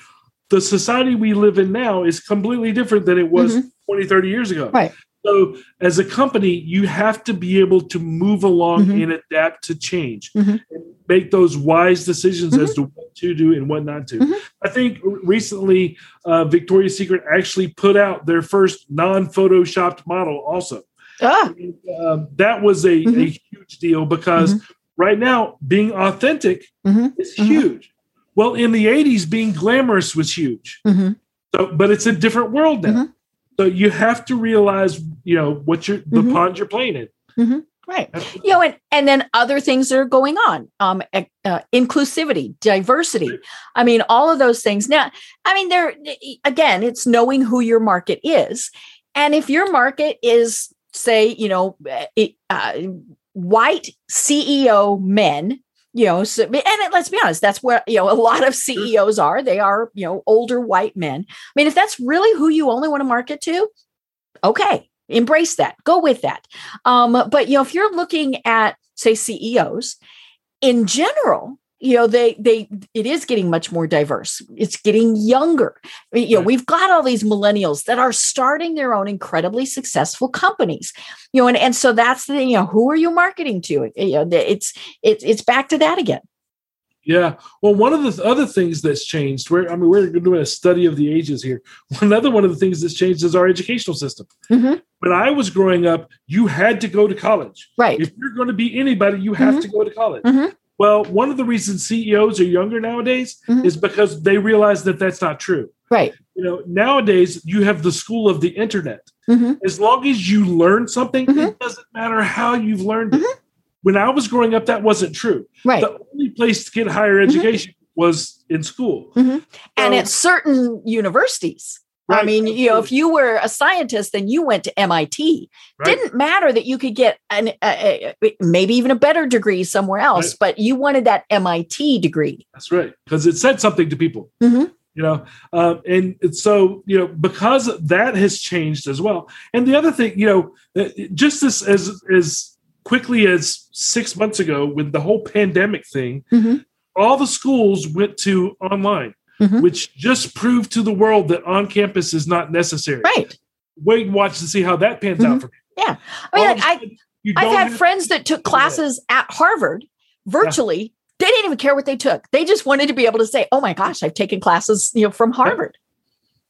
the society we live in now is completely different than it was Mhm. 20, 30 years ago. Right. So, as a company, you have to be able to move along Mhm. and adapt to change Mhm. and make those wise decisions as to what to do and what not to. Mhm. I think recently, uh, Victoria's Secret actually put out their first non photoshopped model, also. Ah, Um, that was a, a Mhm. huge deal because right now, being authentic Mhm. is Mhm. huge. Well, in the 80s, being glamorous was huge. mhm. So, but it's a different world now. Mhm. So you have to realize, you know, what you're the pond you're playing in. Right. you know and and then other things that are going on um uh, inclusivity diversity i mean all of those things now i mean there again it's knowing who your market is and if your market is say you know it, uh, white ceo men you know so, and it, let's be honest that's where you know a lot of ceos are. They are you know older white men. I mean if that's really who you only want to market to okay embrace that go with that. Um, but you know, if you're looking at say CEOs in general, you know, they they it is getting much more diverse. It's getting younger. You know, Right. we've got all these millennials that are starting their own incredibly successful companies. You know, and, and so that's the you know, who are you marketing to? You know, it's it's it's back to that again. Yeah. Well, one of the other things that's changed, where I mean, we're doing a study of the ages here. *laughs* Another one of the things that's changed is our educational system. Mhm. When I was growing up, you had to go to college. Right. If you're going to be anybody, you have Mhm. to go to college. Mhm. Well, one of the reasons CEOs are younger nowadays Mhm. is because they realize that that's not true. Right. You know, nowadays you have the school of the internet. Mhm. As long as you learn something, Mhm. it doesn't matter how you've learned it. When I was growing up, that wasn't true. Right. The only place to get higher Mm-hmm. education was in school. and So- at certain universities. I Right, mean, you know, if you were a scientist, then you went to MIT. Right. Didn't matter that you could get an a, a- maybe even a better degree somewhere else, Right. but you wanted that MIT degree. That's right, because it said something to people. Mhm. You know, um, and so you know because that has changed as well. And the other thing, you know, uh, just as as as quickly as six months ago with the whole pandemic thing, Mhm. all the schools went to online, Mhm. which just proved to the world that on campus is not necessary. Right. Wait and watch to see how that pans out for people. Yeah. I mean, like I, I've had friends that took classes at Harvard virtually. They didn't even care what they took. They just wanted to be able to say, "Oh my gosh, I've taken classes, you know, from Harvard."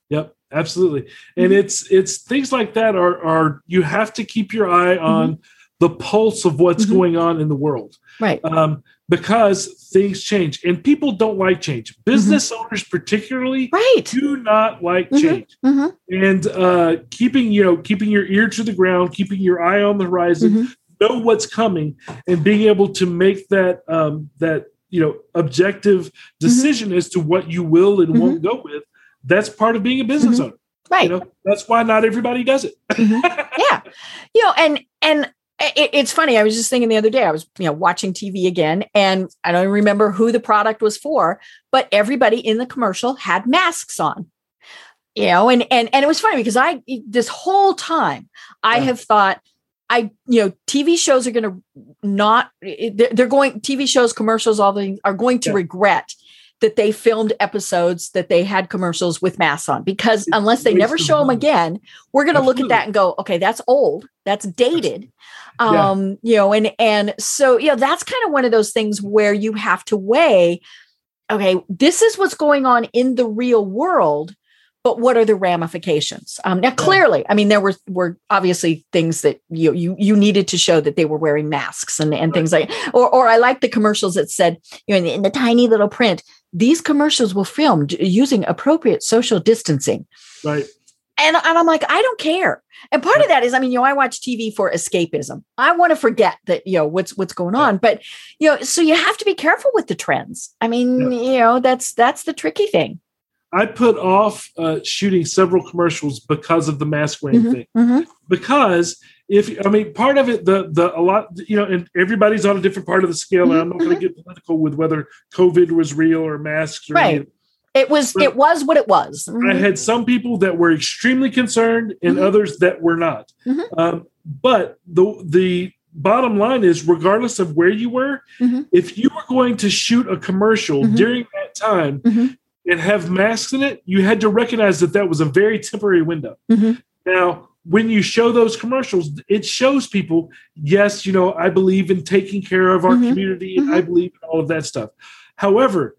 Yep, absolutely. And Mhm. it's it's things like that are are you have to keep your eye Mm-hmm. on the pulse of what's Mhm. going on in the world. Right. Um, because things change and people don't like change. Business owners particularly Mm-hmm. Right. do not like Mhm. change. hmm And uh keeping, you know, keeping your ear to the ground, keeping your eye on the horizon, hmm know what's coming and being able to make that um that you know objective Mm-hmm. decision as to what you will and won't go with that's part of being a business owner Right. you know that's why not everybody does it yeah you know and and it, it's funny i was just thinking the other day i was you know watching tv again and i don't remember who the product was for but everybody in the commercial had masks on you know and and and it was funny because i this whole time i Yeah. have thought I, you know, TV shows are going to not, they're they're going, TV shows, commercials, all the are going to Yeah. regret that they filmed episodes that they had commercials with masks on because unless they never show them again, we're going to look at that and go, okay, that's old, that's dated. Yeah. Um, you know, and and so you know, that's kind of one of those things where you have to weigh, okay, this is what's going on in the real world, but what are the ramifications? Um, now, clearly, I mean, there were were obviously things that you you you needed to show that they were wearing masks and and things like, or or I like the commercials that said, you know, in the, in the tiny little print, these commercials were filmed using appropriate social distancing right and, and I'm like, I don't care. And part of that is, I mean, you know, I watch TV for escapism. I want to forget that, you know, what's what's going on. But you know, so you have to be careful with the trends. I mean, you know, that's that's the tricky thing. I put off uh, shooting several commercials because of the mask wearing Mhm, thing mhm. because if i mean part of it the the a lot you know and everybody's on a different part of the scale and i'm not Mm-hmm, going to get political with whether covid was real or masks or Right. anything. It was But- it was what it was. I Mhm. had some people that were extremely concerned and Mhm. others that were not. Um, but the the bottom line is, regardless of where you were, Mhm. if you were going to shoot a commercial Mhm. during that time Mhm. And have masks in it, you had to recognize that that was a very temporary window. Mhm. Now, when you show those commercials, it shows people, yes, you know, I believe in taking care of our Mhm. community and I believe in all of that stuff. However,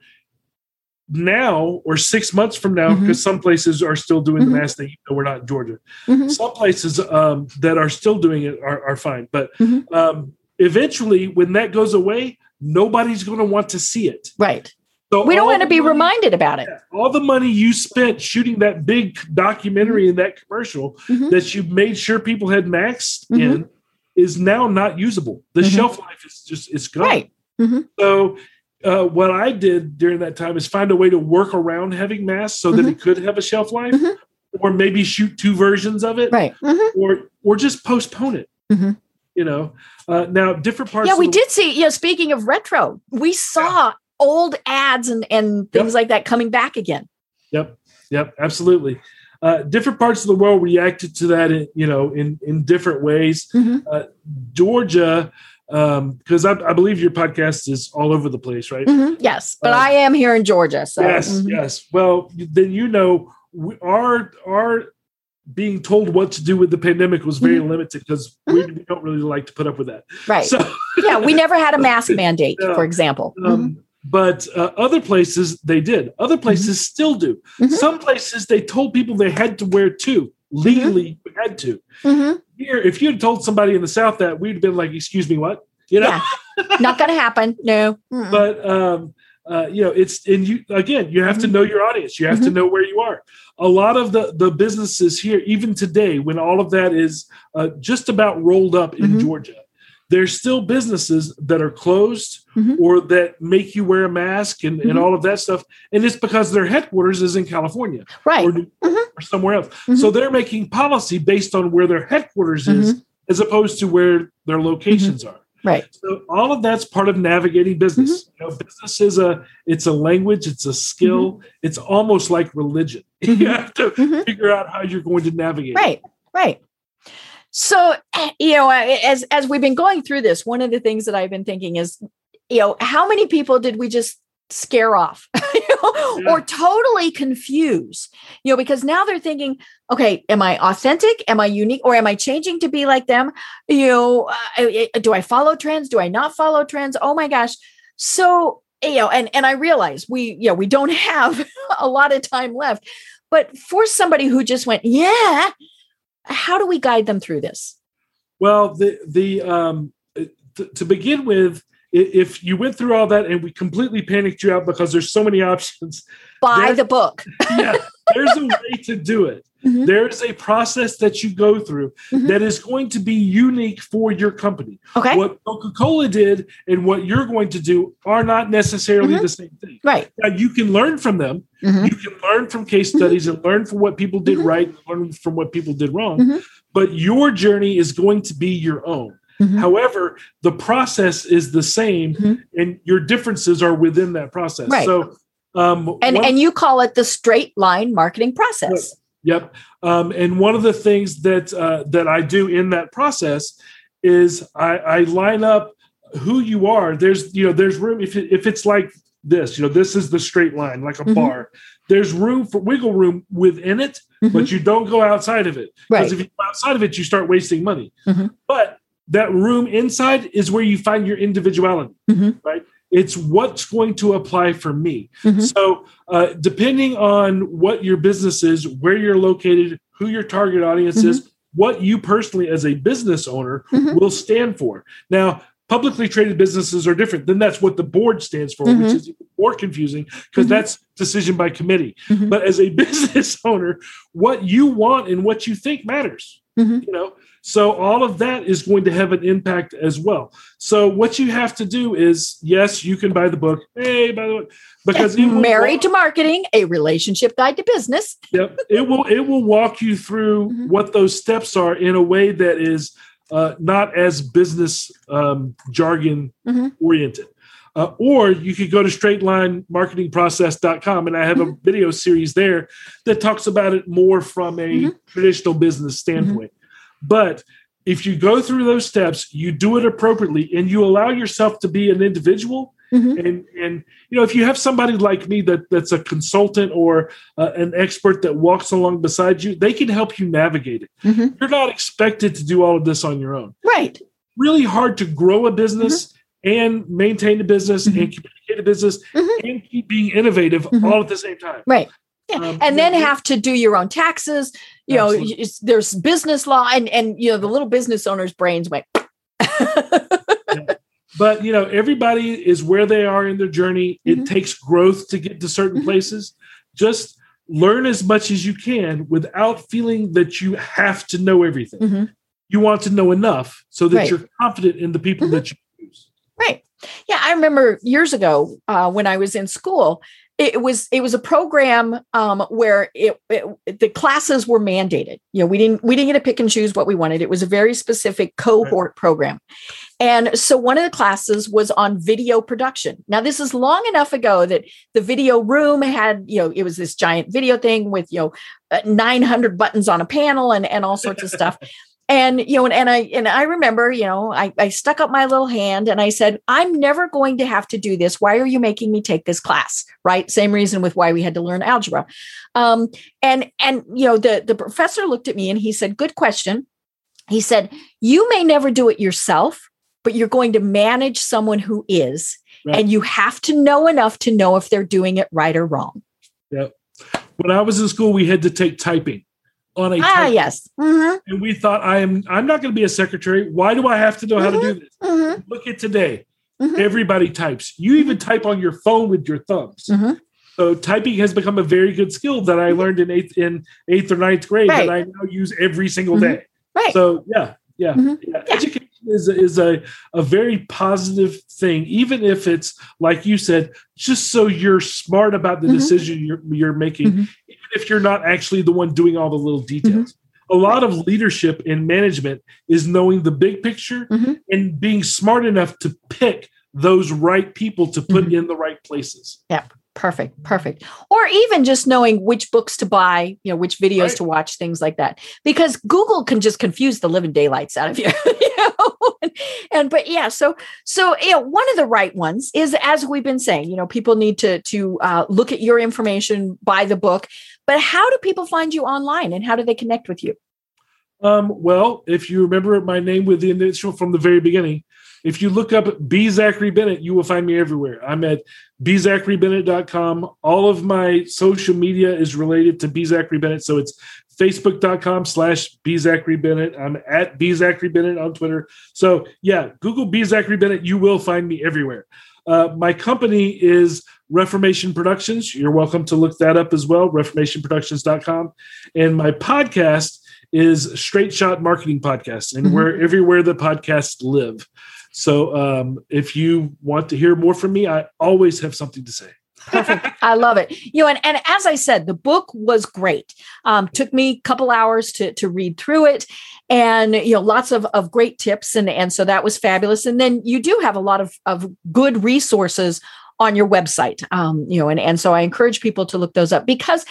now or six months from now, because some places are still doing the mask thing, even though we're not in Georgia. Mhm. Some places um, that are still doing it are, are fine. But um, eventually, when that goes away, nobody's going to want to see it. Right. So We don't want to be money- reminded about it. yeah, all the money you spent shooting that big documentary and that commercial Mhm. that you made sure people had masks Mhm. in is now not usable. The Mhm. shelf life is just it's gone. Right. Mhm. So uh, what I did during that time is find a way to work around having masks so Mm-hmm. that it could have a shelf life, or maybe shoot two versions of it, Right. Or or just postpone it. You know, uh, now different parts. Yeah, we did see, you know, speaking of retro, we saw old ads and, and things Yep. like that coming back again. Yep, yep, absolutely. Uh, different parts of the world reacted to that, in, you know, in in different ways. Mhm. Uh, Georgia, because I, I believe your podcast is all over the place, right? Mhm. Yes, but Uh, I am here in Georgia. So yes, mhm. yes. Well, then you know, we, our our being told what to do with the pandemic was very limited because we, we don't really like to put up with that. Mm-hmm. right. So, yeah, we never had a *laughs* mask mandate, Yeah. for example. um, but uh, other places they did. Other places still do. Mhm. Some places they told people they had to wear two legally. You had to. Mhm. Here, if you had told somebody in the South that, we'd have been like, "Excuse me, what?" You know, yeah. not going to happen. No. Mm-mm. But um, uh, you know, it's and you again, you have mm-hmm. to know your audience. You have mm-hmm. to know where you are. A lot of the the businesses here, even today, when all of that is uh, just about rolled up in mm-hmm. Georgia, there's still businesses that are closed mm-hmm. or that make you wear a mask and, and mm-hmm. all of that stuff. And it's because their headquarters is in California, right, or, mm-hmm. or somewhere else. So they're making policy based on where their headquarters is, as opposed to where their locations are. Right. So all of that's part of navigating business. Mm-hmm. You know, business is a it's a language, it's a skill, mm-hmm. it's almost like religion. *laughs* Mm-hmm. you have to mm-hmm. figure out how you're going to navigate. Right. Right. So, eh, you know, eh, as as we've been going through this, one of the things that I've been thinking is, you know, how many people did we just scare off? *laughs* You know, yeah. or totally confuse you know because now they're thinking okay am i authentic? Am i unique? Or am i changing to be like them? You know uh, eh, do i follow trends? Do i not follow trends? Oh my gosh. So you know and and i realize we you know we don't *laughs* have a lot of time left but for somebody who just went yeah how do we guide them through this? Well the the um to, to begin with if you went through all that and we completely panicked you out because there's so many options buy the book. *laughs* Yeah there's a way to do it mm-hmm. there's a process that you go through mm-hmm. that is going to be unique for your company okay what coca-cola did and what you're going to do are not necessarily mm-hmm. the same thing right now you can learn from them mm-hmm. you can learn from case mm-hmm. studies and learn from what people did mm-hmm. right and learn from what people did wrong but your journey is going to be your own Mm-hmm. However, the process is the same, mm-hmm. and your differences are within that process. Right. So, um, and and you call it the straight line marketing process. Yep. Um, and one of the things that uh, that I do in that process is I, I line up who you are. There's you know there's room if it, if it's like this, you know, this is the straight line like a mm-hmm. bar. There's room for wiggle room within it, but mm-hmm. you don't go outside of it. Because right. if you go outside of it, you start wasting money. Mm-hmm. But that room inside is where you find your individuality, mm-hmm. right? It's what's going to apply for me. Mm-hmm. So, uh, depending on what your business is, where you're located, who your target audience mm-hmm. is, what you personally, as a business owner, mm-hmm. will stand for. Now, publicly traded businesses are different. Then that's what the board stands for, which Mm-hmm. is more confusing because that's decision by committee. Mhm. But as a *laughs* business owner, what you want and what you think matters. You know, so all of that is going to have an impact as well. So what you have to do is, yes, you can buy the book. Hey, by the way, because it *laughs* will married walk- to marketing, a relationship guide to business. Yep, it will it will walk you through Mhm. what those steps are in a way that is uh, not as business um, jargon Mhm. oriented. Uh, or you could go to straightlinemarketingprocess.com and I have a video series there that talks about it more from a Mhm. traditional business standpoint. But if you go through those steps, you do it appropriately and you allow yourself to be an individual Mhm. and and you know if you have somebody like me that that's a consultant or uh, an expert that walks along beside you they can help you navigate it Mhm. you're not expected to do all of this on your own Right. really hard to grow a business and maintain a business and communicate a business Mhm. and keep being innovative all at the same time Right. Yeah. Um, and then yeah. have to do your own taxes. You know, Absolutely. it's- there's business law, and and you know the little business owners' brains went. *laughs* but you know everybody is where they are in their journey it takes growth to get to certain Mhm. places just learn as much as you can without feeling that you have to know everything Mhm. you want to know enough so that Right. you're confident in the people Mhm. that you use Right. Yeah, I remember years ago uh, when I was in school. It was it was a program um, where it, it the classes were mandated. You know, we didn't we didn't get to pick and choose what we wanted. It was a very specific cohort program, and so one of the classes was on video production. Now, this is long enough ago that the video room had you know it was this giant video thing with you know uh, nine hundred buttons on a panel and and all sorts of stuff *laughs* and you know and, and i and i remember you know I, I stuck up my little hand and i said i'm never going to have to do this. Why are you making me take this class? Right? Same reason with why we had to learn algebra. Um and and you know the the professor looked at me and he said good question. He said you may never do it yourself but you're going to manage someone who is Right. and you have to know enough to know if they're doing it right or wrong. Yep. When i was in school we had to take typing on a ah yes mm-hmm. and we thought i am i'm not going to be a secretary why do i have to know mm-hmm. how to do mm-hmm. this mm-hmm. look at today mm-hmm. everybody types you even type on your phone with your thumbs so typing has become a very good skill that i learned in eighth in eighth or ninth grade right. that i now use every single day right so yeah yeah, yeah. yeah. education is is a, a very positive thing, even if it's like you said, just so you're smart about the mm-hmm. decision you're you're making, mm-hmm. If you're not actually the one doing all the little details. Mm-hmm. A lot of leadership and management is knowing the big picture mm-hmm. and being smart enough to pick those right people to put mm-hmm. in the right places. Yep. Perfect, perfect. Or even just knowing which books to buy, you know, which videos right. to watch, things like that. Because Google can just confuse the living daylights out of you. *laughs* you know? and but yeah, so so you know, one of the right ones is as we've been saying, you know, people need to to uh, look at your information, buy the book. But how do people find you online, and how do they connect with you? Um, well, if you remember my name with the initial from the very beginning, if you look up B. Zachary Bennett, you will find me everywhere. I'm at bzacharybennett.com. All of my social media is related to B. Zachary Bennett. So it's facebook.com slash B. Zachary Bennett. I'm at B. Zachary Bennett on Twitter. So yeah, Google B. Zachary Bennett. You will find me everywhere. Uh, my company is Reformation Productions. You're welcome to look that up as well, reformationproductions.com. And my podcast is Straight Shot Marketing Podcast, and mm-hmm. we're everywhere the podcasts live. So um, if you want to hear more from me, I always have something to say. Perfect. I love it. You know, and, and as I said, the book was great. Um, took me a couple hours to, to read through it and, you know, lots of, of great tips. And, and so that was fabulous. And then you do have a lot of, of good resources on your website. Um, you know, and, and so I encourage people to look those up because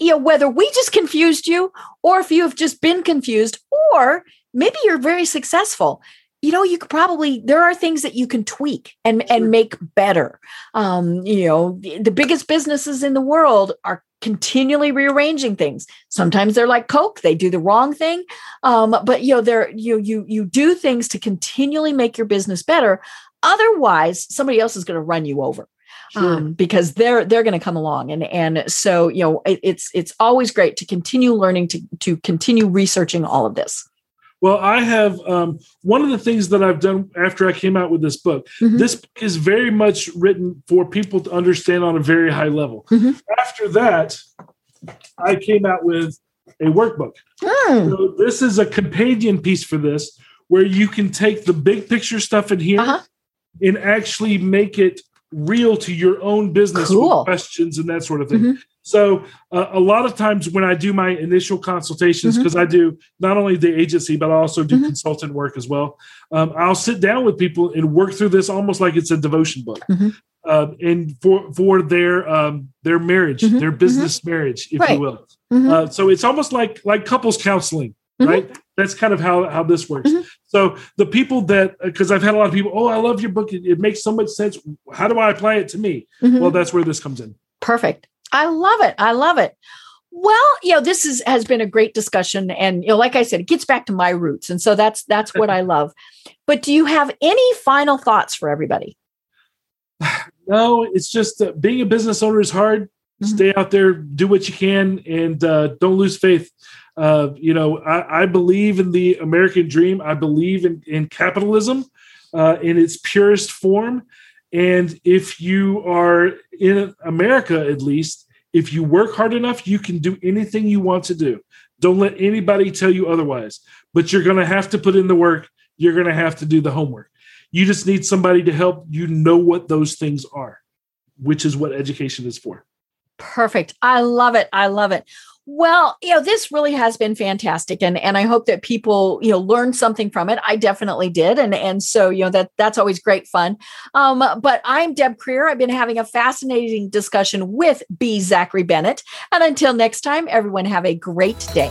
you know, whether we just confused you or if you have just been confused or maybe you're very successful you know you could probably there are things that you can tweak and and make better um you know the, the biggest businesses in the world are continually rearranging things sometimes they're like coke they do the wrong thing um but you know they're you you you do things to continually make your business better otherwise somebody else is going to run you over Sure. Um, because they're they're going to come along and and so you know it, it's it's always great to continue learning to to continue researching all of this well, I have um, one of the things that I've done after I came out with this book. Mm-hmm. This book is very much written for people to understand on a very high level. Mm-hmm. After that, I came out with a workbook. Mm. So this is a companion piece for this, where you can take the big picture stuff in here uh-huh. And actually make it real to your own business cool. questions and that sort of thing. Mm-hmm. So uh, a lot of times when I do my initial consultations, because mm-hmm. I do not only the agency but I also do mm-hmm. consultant work as well. Um, I'll sit down with people and work through this almost like it's a devotion book, uh, and for for their um, their marriage, mm-hmm. their business mm-hmm. marriage, if right. you will. Uh, so it's almost like like couples counseling, right? That's kind of how how this works. So the people that because I've had a lot of people, oh, I love your book. It, it, makes so much sense. How do I apply it to me? Well, that's where this comes in. Perfect. I love it. I love it. Well, you know, this is has been a great discussion, and you know, like I said, it gets back to my roots, and so that's that's what I love. But do you have any final thoughts for everybody? *sighs* No, it's just uh, being a business owner is hard. Mm-hmm. Stay out there, do what you can, and uh, don't lose faith. You know, I, I, believe in the American dream. I believe in, in capitalism uh, in its purest form. And if you are in America, at least, if you work hard enough, you can do anything you want to do. Don't let anybody tell you otherwise. But you're going to have to put in the work. You're going to have to do the homework. You just need somebody to help you know what those things are, which is what education is for. Perfect. I love it. I love it. Well, you know, this really has been fantastic and and I hope that people, you know, learn something from it. I definitely did and and so, you know, that that's always great fun. Um but I'm Deb Krier. I've been having a fascinating discussion with B Zachary Bennett. And until next time, everyone have a great day.